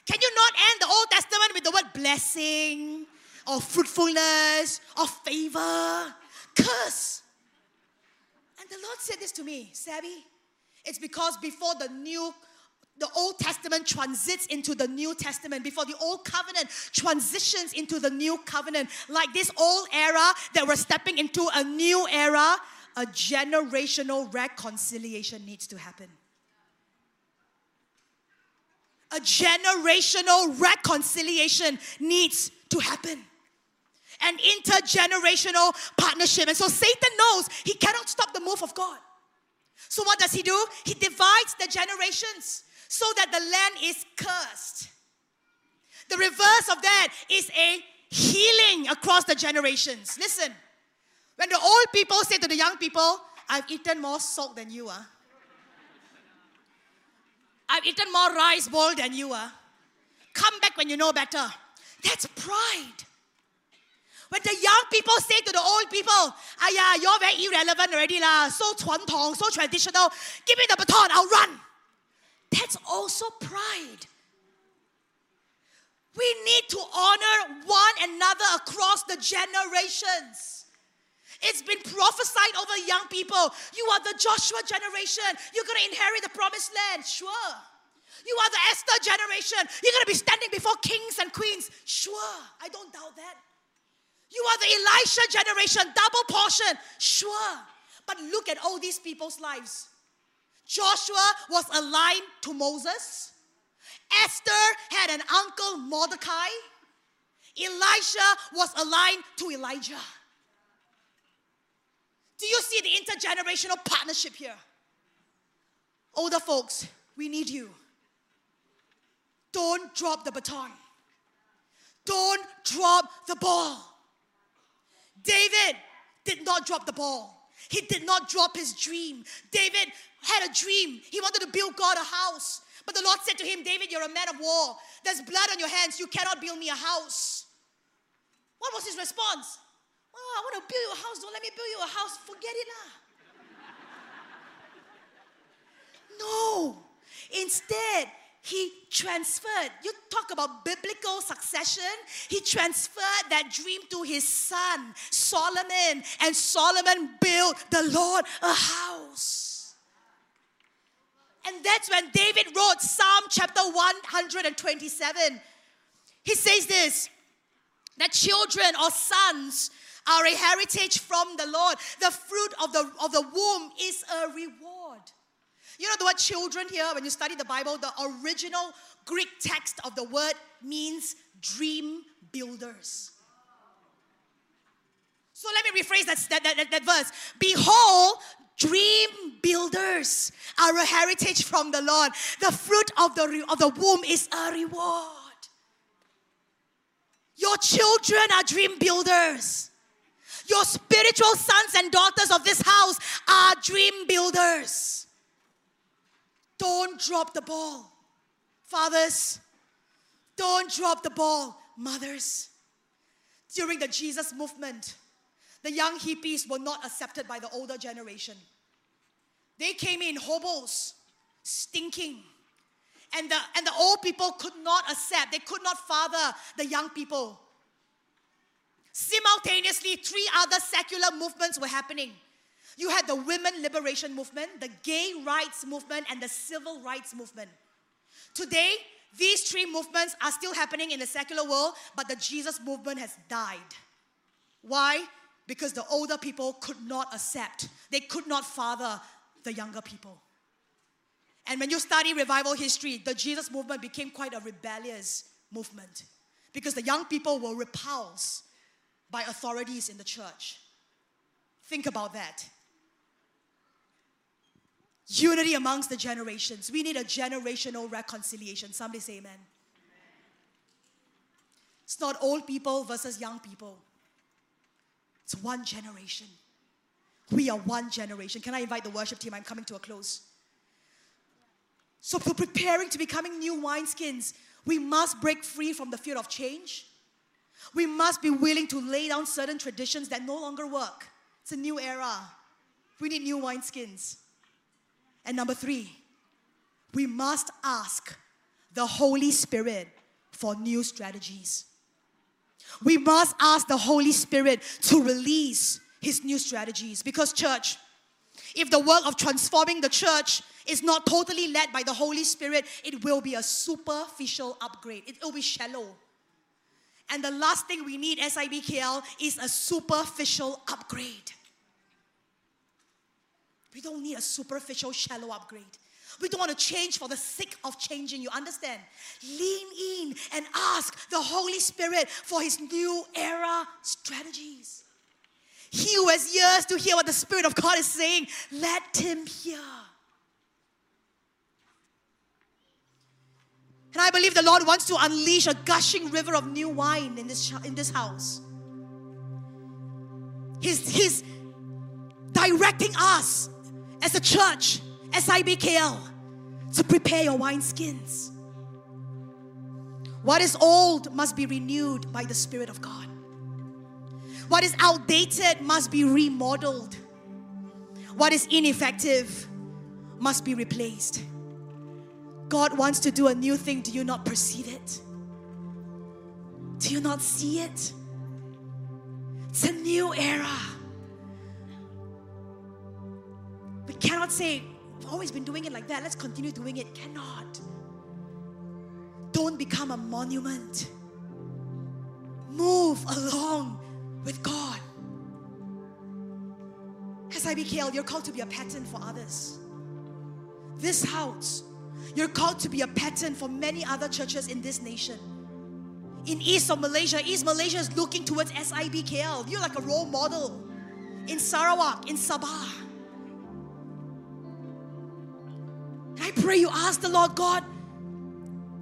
Can you not end the Old Testament with the word blessing or fruitfulness or favor? Curse. And the Lord said this to me, Sabby. It's because before the new the Old Testament transits into the New Testament, before the Old Covenant transitions into the New Covenant, like this old era that we're stepping into a new era, a generational reconciliation needs to happen. A generational reconciliation needs to happen. An intergenerational partnership. And so Satan knows he cannot stop the move of God. So what does he do? He divides the generations so that the land is cursed. The reverse of that is a healing across the generations. Listen, when the old people say to the young people, I've eaten more salt than you are. I've eaten more rice bowl than you are. Come back when you know better. That's pride. When the young people say to the old people, ah yeah, you're very irrelevant already lah, so 传统, so traditional, give me the baton, I'll run. That's also pride. We need to honor one another across the generations. It's been prophesied over young people. You are the Joshua generation. You're going to inherit the promised land. Sure. You are the Esther generation. You're going to be standing before kings and queens. Sure. I don't doubt that. You are the Elisha generation, double portion. Sure. But look at all these people's lives. Joshua was aligned to Moses. Esther had an uncle, Mordecai. Elisha was aligned to Elijah. Do you see the intergenerational partnership here? Older folks, we need you. Don't drop the baton. Don't drop the ball. David did not drop the ball. He did not drop his dream. David had a dream. He wanted to build God a house. But the Lord said to him, David, you're a man of war. There's blood on your hands. You cannot build me a house. What was his response? Oh, I want to build you a house. Don't let me build you a house. Forget it lah. No. Instead, he transferred. You talk about biblical succession. He transferred that dream to his son, Solomon. And Solomon built the Lord a house. And that's when David wrote Psalm chapter 127. He says this that children or sons are a heritage from the Lord. The fruit of the, of the womb is a reward. You know the word children here, when you study the Bible, the original Greek text of the word means dream builders. So let me rephrase that, that, that, that verse. Behold, dream builders are a heritage from the Lord. The fruit of the, of the womb is a reward. Your children are dream builders. Your spiritual sons and daughters of this house are dream builders. Don't drop the ball. Fathers, don't drop the ball. Mothers, during the Jesus movement, the young hippies were not accepted by the older generation. They came in hobos, stinking. And the, and the old people could not accept, they could not father the young people. Simultaneously, three other secular movements were happening you had the women liberation movement, the gay rights movement, and the civil rights movement. Today, these three movements are still happening in the secular world, but the Jesus movement has died. Why? Because the older people could not accept, they could not father the younger people. And when you study revival history, the Jesus movement became quite a rebellious movement because the young people were repulsed by authorities in the church. Think about that. Unity amongst the generations. We need a generational reconciliation. Somebody say amen. It's not old people versus young people, it's one generation. We are one generation. Can I invite the worship team? I'm coming to a close. So, for preparing to becoming new wineskins, we must break free from the fear of change. We must be willing to lay down certain traditions that no longer work. It's a new era. We need new wineskins. And number three, we must ask the Holy Spirit for new strategies. We must ask the Holy Spirit to release His new strategies. Because, church, if the work of transforming the church is not totally led by the Holy Spirit, it will be a superficial upgrade, it will be shallow. And the last thing we need, SIBKL, is a superficial upgrade. We don't need a superficial, shallow upgrade. We don't want to change for the sake of changing, you understand? Lean in and ask the Holy Spirit for His new era strategies. He who has ears to hear what the Spirit of God is saying, let him hear. And I believe the Lord wants to unleash a gushing river of new wine in this, in this house. He's, he's directing us as a church, SIBKL, to prepare your wineskins. What is old must be renewed by the Spirit of God. What is outdated must be remodeled. What is ineffective must be replaced. God wants to do a new thing. Do you not perceive it? Do you not see it? It's a new era. We cannot say, I've always been doing it like that. Let's continue doing it. Cannot. Don't become a monument. Move along with God. As SIBKL, you're called to be a pattern for others. This house, you're called to be a pattern for many other churches in this nation. In East of Malaysia, East Malaysia is looking towards SIBKL. You're like a role model. In Sarawak, in Sabah. I pray you ask the Lord God,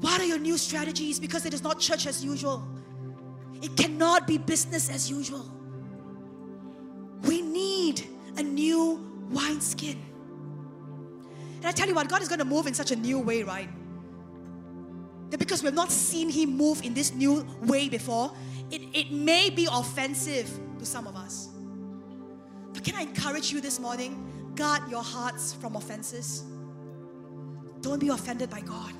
what are your new strategies? Because it is not church as usual. It cannot be business as usual. We need a new wineskin. And I tell you what, God is going to move in such a new way, right? That because we have not seen Him move in this new way before, it, it may be offensive to some of us. But can I encourage you this morning? Guard your hearts from offenses. Don't be offended by God.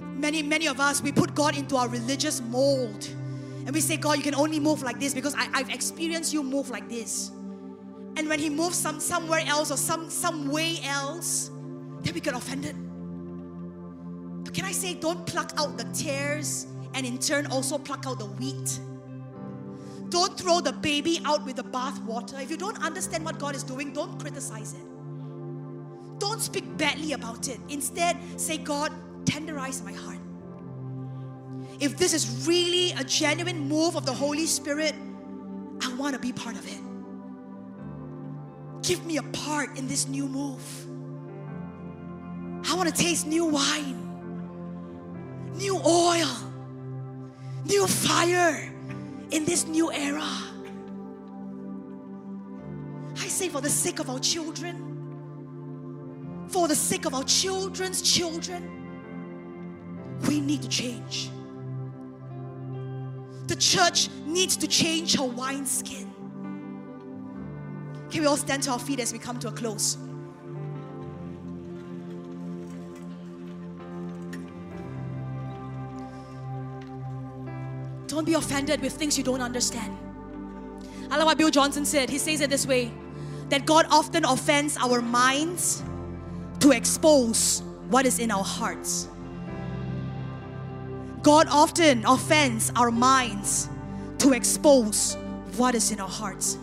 many, many of us, we put God into our religious mold. And we say, God, you can only move like this because I, have experienced you move like this. And when He moves some, somewhere else or some, some way else, then we get offended. But can I say, don't pluck out the tares and in turn also pluck out the wheat? Don't throw the baby out with the bath water. If you don't understand what God is doing, don't criticize it. Don't speak badly about it. Instead, say, God, tenderize my heart. If this is really a genuine move of the Holy Spirit, I want to be part of it. Give me a part in this new move. I want to taste new wine, new oil, new fire in this new era. I say, for the sake of our children, for the sake of our children's children, we need to change. The church needs to change her wineskin. Can we all stand to our feet as we come to a close? Don't be offended with things you don't understand. I love what Bill Johnson said. He says it this way that God often offends our minds to expose what is in our hearts. God often offends our minds to expose what is in our hearts.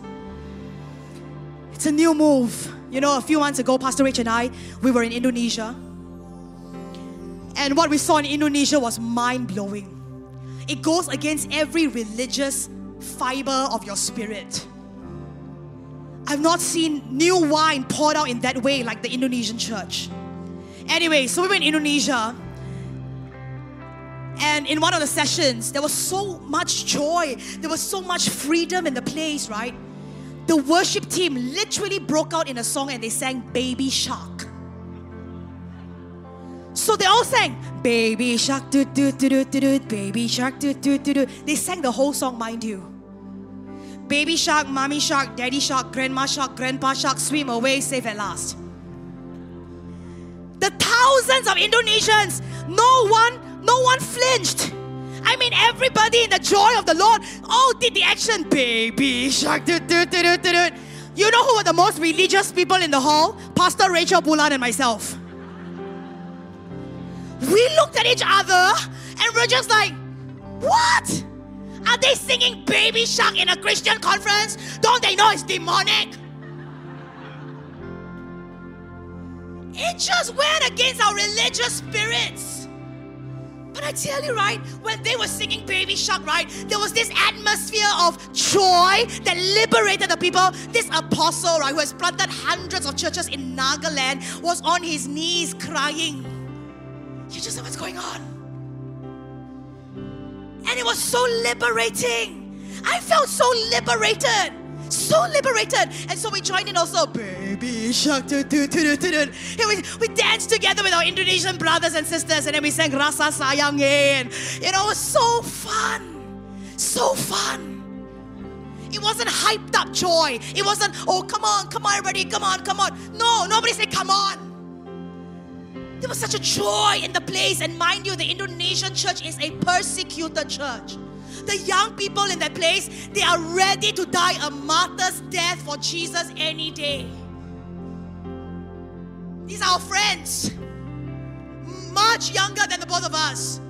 It's a new move. You know, a few months ago, Pastor Rich and I, we were in Indonesia. And what we saw in Indonesia was mind blowing. It goes against every religious fiber of your spirit. I've not seen new wine poured out in that way like the Indonesian church. Anyway, so we were in Indonesia. And in one of the sessions, there was so much joy. There was so much freedom in the place, right? The worship team literally broke out in a song and they sang Baby Shark. So they all sang Baby Shark, do do do do do do, Baby Shark, do do do do. They sang the whole song, mind you. Baby shark, mommy shark, daddy shark, grandma shark, grandpa shark, swim away safe at last. The thousands of Indonesians, no one, no one flinched. I mean, everybody in the joy of the Lord all did the action. Baby shark, do do do do do do. You know who were the most religious people in the hall? Pastor Rachel Bulan and myself we looked at each other and we're just like, what? Are they singing Baby Shark in a Christian conference? Don't they know it's demonic? It just went against our religious spirits. But I tell you, right, when they were singing Baby Shark, right, there was this atmosphere of joy that liberated the people. This apostle, right, who has planted hundreds of churches in Nagaland, was on his knees crying. You just know what's going on. And it was so liberating. I felt so liberated. So liberated. And so we joined in also. Baby shark. We, we danced together with our Indonesian brothers and sisters. And then we sang Rasa Sayang. And you know, it was so fun. So fun. It wasn't hyped up joy. It wasn't, oh, come on, come on, everybody, come on, come on. No, nobody said, come on. There was such a joy in the place. And mind you, the Indonesian church is a persecuted church. The young people in that place, they are ready to die a martyr's death for Jesus any day. These are our friends, much younger than the both of us.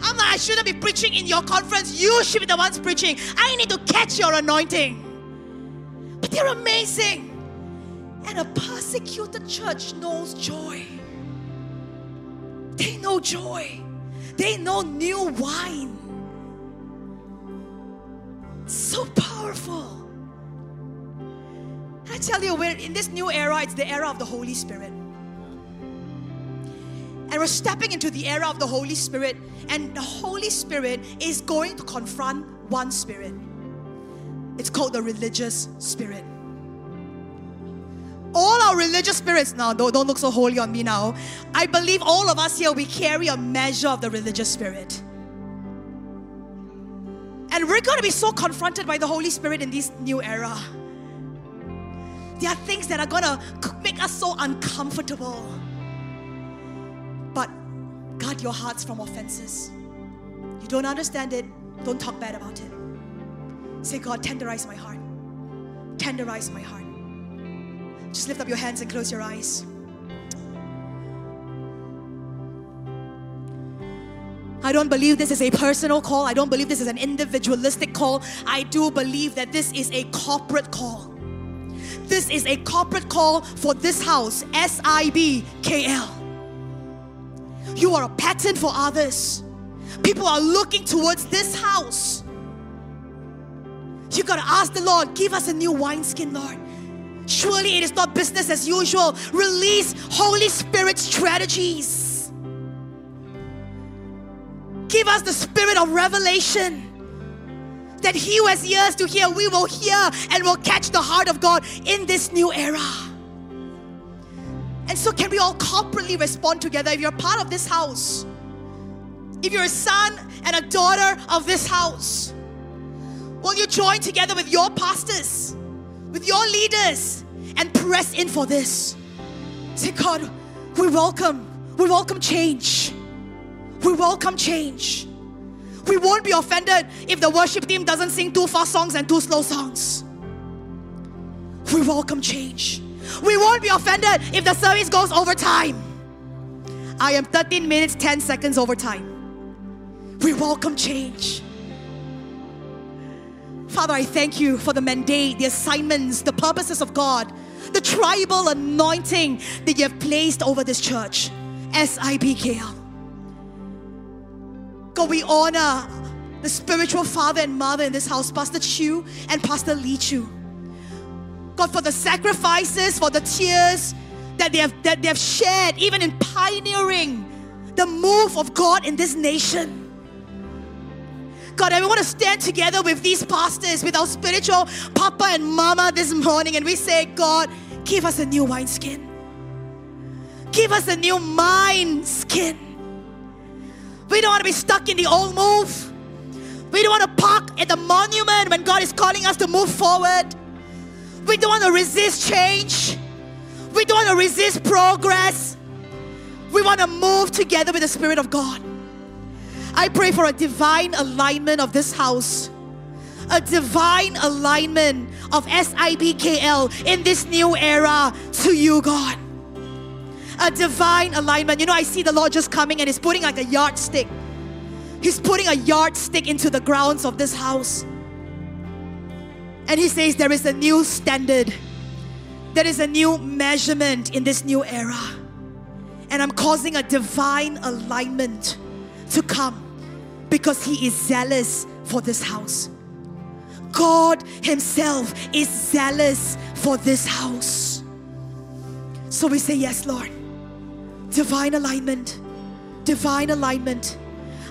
I'm like, I shouldn't be preaching in your conference. You should be the ones preaching. I need to catch your anointing. But they're amazing. And a persecuted church knows joy. They know joy. They know new wine. So powerful. I tell you, we're in this new era, it's the era of the Holy Spirit. And we're stepping into the era of the Holy Spirit, and the Holy Spirit is going to confront one spirit. It's called the religious spirit all our religious spirits now, don't, don't look so holy on me now. I believe all of us here, we carry a measure of the religious spirit. And we're going to be so confronted by the Holy Spirit in this new era. There are things that are going to make us so uncomfortable. But guard your hearts from offenses. You don't understand it, don't talk bad about it. Say, God, tenderize my heart. Tenderize my heart. Just lift up your hands and close your eyes. I don't believe this is a personal call. I don't believe this is an individualistic call. I do believe that this is a corporate call. This is a corporate call for this house, S I B K L. You are a pattern for others. People are looking towards this house. You got to ask the Lord, give us a new wineskin, Lord. Surely it is not business as usual. Release Holy Spirit strategies. Give us the spirit of revelation that he who has ears to hear, we will hear and will catch the heart of God in this new era. And so, can we all corporately respond together? If you're part of this house, if you're a son and a daughter of this house, will you join together with your pastors, with your leaders, and press in for this? Say, God, we welcome, we welcome change. We welcome change. We won't be offended if the worship team doesn't sing two fast songs and two slow songs. We welcome change. We won't be offended if the service goes over time. I am 13 minutes, 10 seconds over time. We welcome change. Father, I thank you for the mandate, the assignments, the purposes of God, the tribal anointing that you have placed over this church, SIBKL. God, we honor the spiritual father and mother in this house, Pastor Chu and Pastor Lee Chu. God, for the sacrifices, for the tears that they have that they have shared, even in pioneering the move of God in this nation. God, and we want to stand together with these pastors, with our spiritual papa and mama this morning, and we say, God, give us a new wineskin. Give us a new mind skin. We don't want to be stuck in the old move. We don't want to park at the monument when God is calling us to move forward. We don't want to resist change. We don't want to resist progress. We want to move together with the Spirit of God. I pray for a divine alignment of this house, a divine alignment of SIBKL in this new era to you, God a divine alignment. You know, I see the Lord just coming and He's putting like a yardstick. He's putting a yardstick into the grounds of this house. And He says, There is a new standard, there is a new measurement in this new era. And I'm causing a divine alignment to come because He is zealous for this house. God Himself is zealous for this house. So we say, Yes, Lord divine alignment. Divine alignment.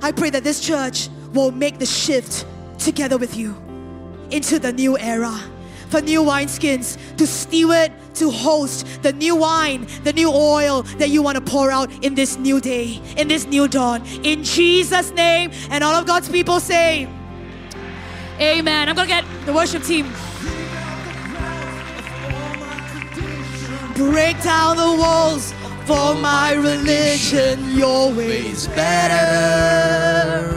I pray that this church will make the shift together with you into the new era for new wineskins to steward, to host the new wine, the new oil that you want to pour out in this new day, in this new dawn. In Jesus' name, and all of God's people say, Amen. I'm going to get the worship team. Break down the walls for my religion. Your way's better.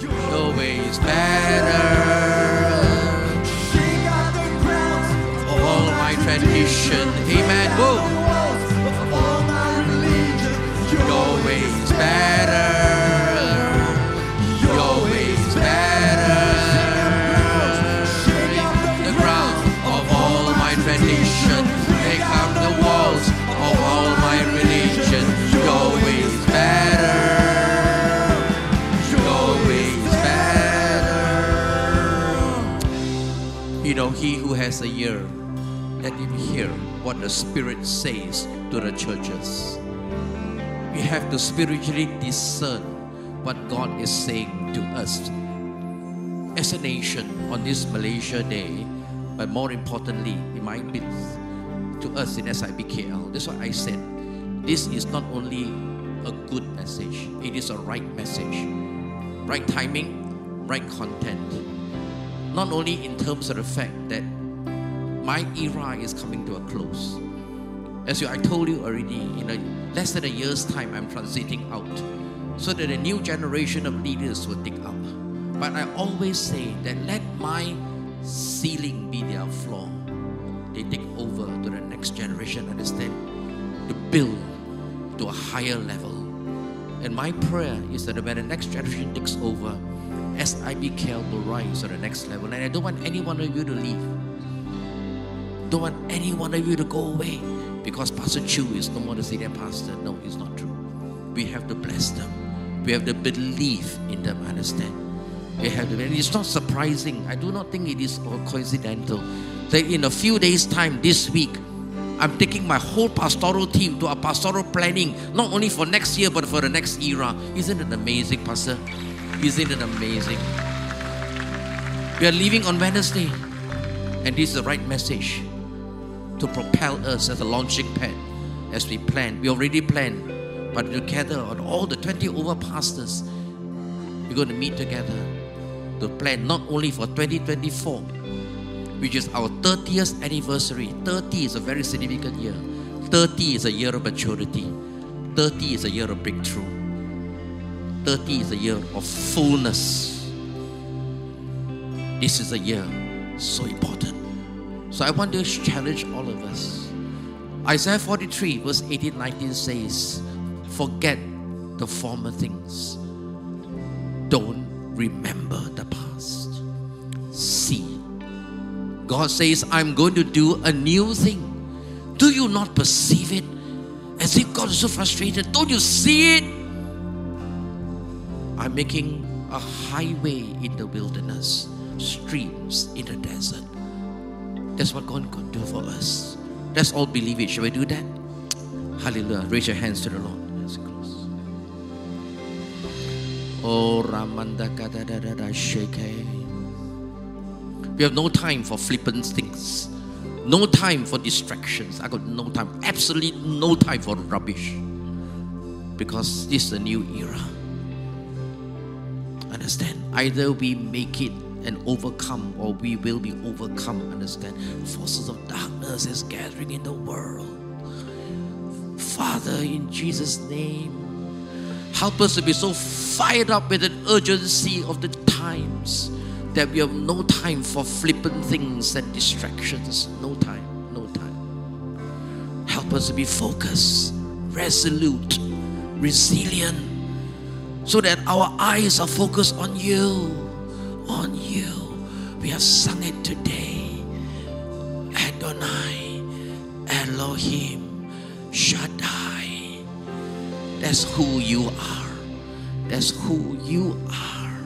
Your way's better. For all my tradition. Amen. Whoa. Your way's better. He who has a ear, let him hear what the Spirit says to the churches. We have to spiritually discern what God is saying to us as a nation on this Malaysia Day, but more importantly, in my midst, to us in SIBKL. That's what I said. This is not only a good message, it is a right message. Right timing, right content. Not only in terms of the fact that my era is coming to a close. As you, I told you already, in a less than a year's time, I'm transiting out so that a new generation of leaders will take up. But I always say that let my ceiling be their floor. They take over to the next generation, understand, to build to a higher level. And my prayer is that when the next generation takes over, SIBKL will rise to the next level. And I don't want any one of you to leave. Don't want any one of you to go away because Pastor Chu is no more the senior pastor. No, it's not true. We have to bless them. We have to believe in them, understand? We have to, and it's not surprising. I do not think it is coincidental that in a few days' time this week, I'm taking my whole pastoral team to a pastoral planning, not only for next year, but for the next era. Isn't it amazing, Pastor? Isn't it amazing? We are leaving on Wednesday, and this is the right message to propel us as a launching pad as we plan. We already planned, but together on all the 20 over pastors, we're going to meet together to plan not only for 2024, which is our 30th anniversary. 30 is a very significant year. 30 is a year of maturity. 30 is a year of breakthrough. 30 is a year of fullness. This is a year so important. So I want to challenge all of us. Isaiah 43, verse 18 19 says, Forget the former things. Don't remember the past. See. God says, I'm going to do a new thing. Do you not perceive it? As if God is so frustrated. Don't you see it? I'm making a highway in the wilderness, streams in the desert. That's what God can do for us. Let's all believe it. Shall we do that? Hallelujah. Raise your hands to the Lord. Let's close. Oh. We have no time for flippant things. No time for distractions. I got no time. Absolutely no time for rubbish. Because this is a new era. Understand? Either we make it and overcome, or we will be overcome. Understand? Forces of darkness is gathering in the world. Father, in Jesus' name, help us to be so fired up with an urgency of the times that we have no time for flippant things and distractions. No time, no time. Help us to be focused, resolute, resilient, so that our eyes are focused on you on you. We have sung it today. Adonai, Elohim, Shaddai. That's who you are. That's who you are.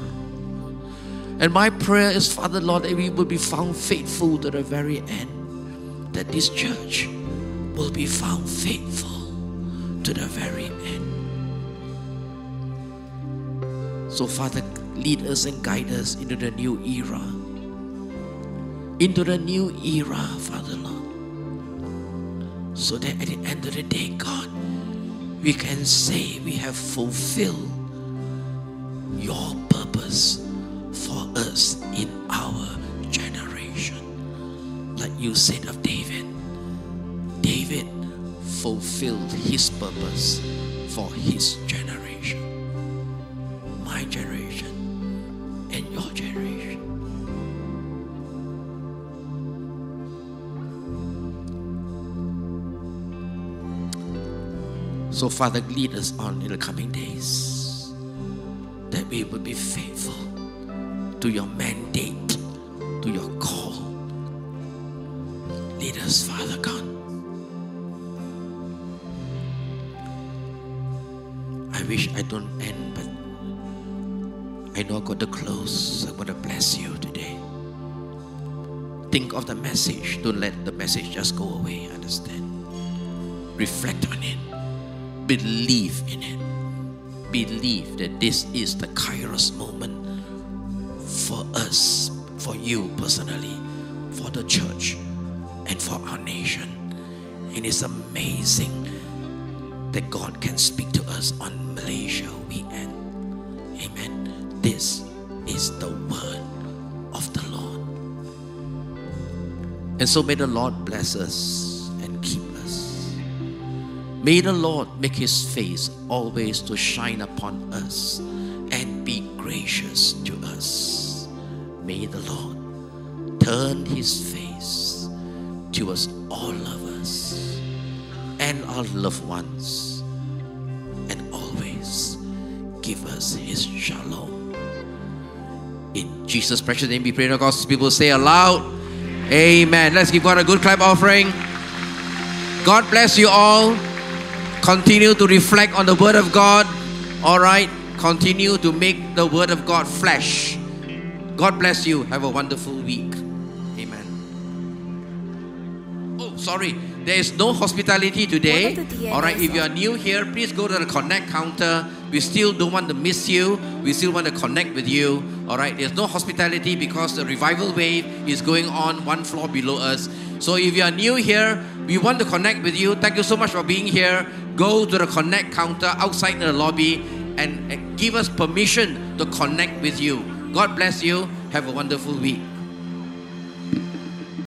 And my prayer is, Father Lord, that we will be found faithful to the very end. That this church will be found faithful to the very end. So, Father, lead us and guide us into the new era. Into the new era, Father Lord. So that at the end of the day, God, we can say we have fulfilled your purpose for us in our generation. Like you said of David, David fulfilled his purpose for his generation, my generation and your generation. So, Father, lead us on in the coming days that we will be faithful to your mandate, to your call. Lead us, Father God. I wish I don't end, I know I got to close. I'm going to bless you today. Think of the message. Don't let the message just go away. Understand? Reflect on it. Believe in it. Believe that this is the Kairos moment for us, for you personally, for the church, and for our nation. And it's amazing that God can speak to us on Malaysia weekend. Amen. This is the word of the Lord. And so may the Lord bless us and keep us. May the Lord make his face always to shine upon us and be gracious to us. May the Lord turn his face towards all of us and our loved ones and always give us his shalom. Jesus' precious name, we pray. And God's people say aloud, Amen. Let's give God a good clap offering. God bless you all. Continue to reflect on the Word of God. All right. Continue to make the Word of God flesh. God bless you. Have a wonderful week. Amen. Oh, sorry. There is no hospitality today. What are the All right. If you are new here, please go to the Connect counter. We still don't want to miss you. We still want to connect with you. All right. There's no hospitality because the revival wave is going on one floor below us. So if you are new here, we want to connect with you. Thank you so much for being here. Go to the Connect counter outside the lobby and give us permission to connect with you. God bless you. Have a wonderful week.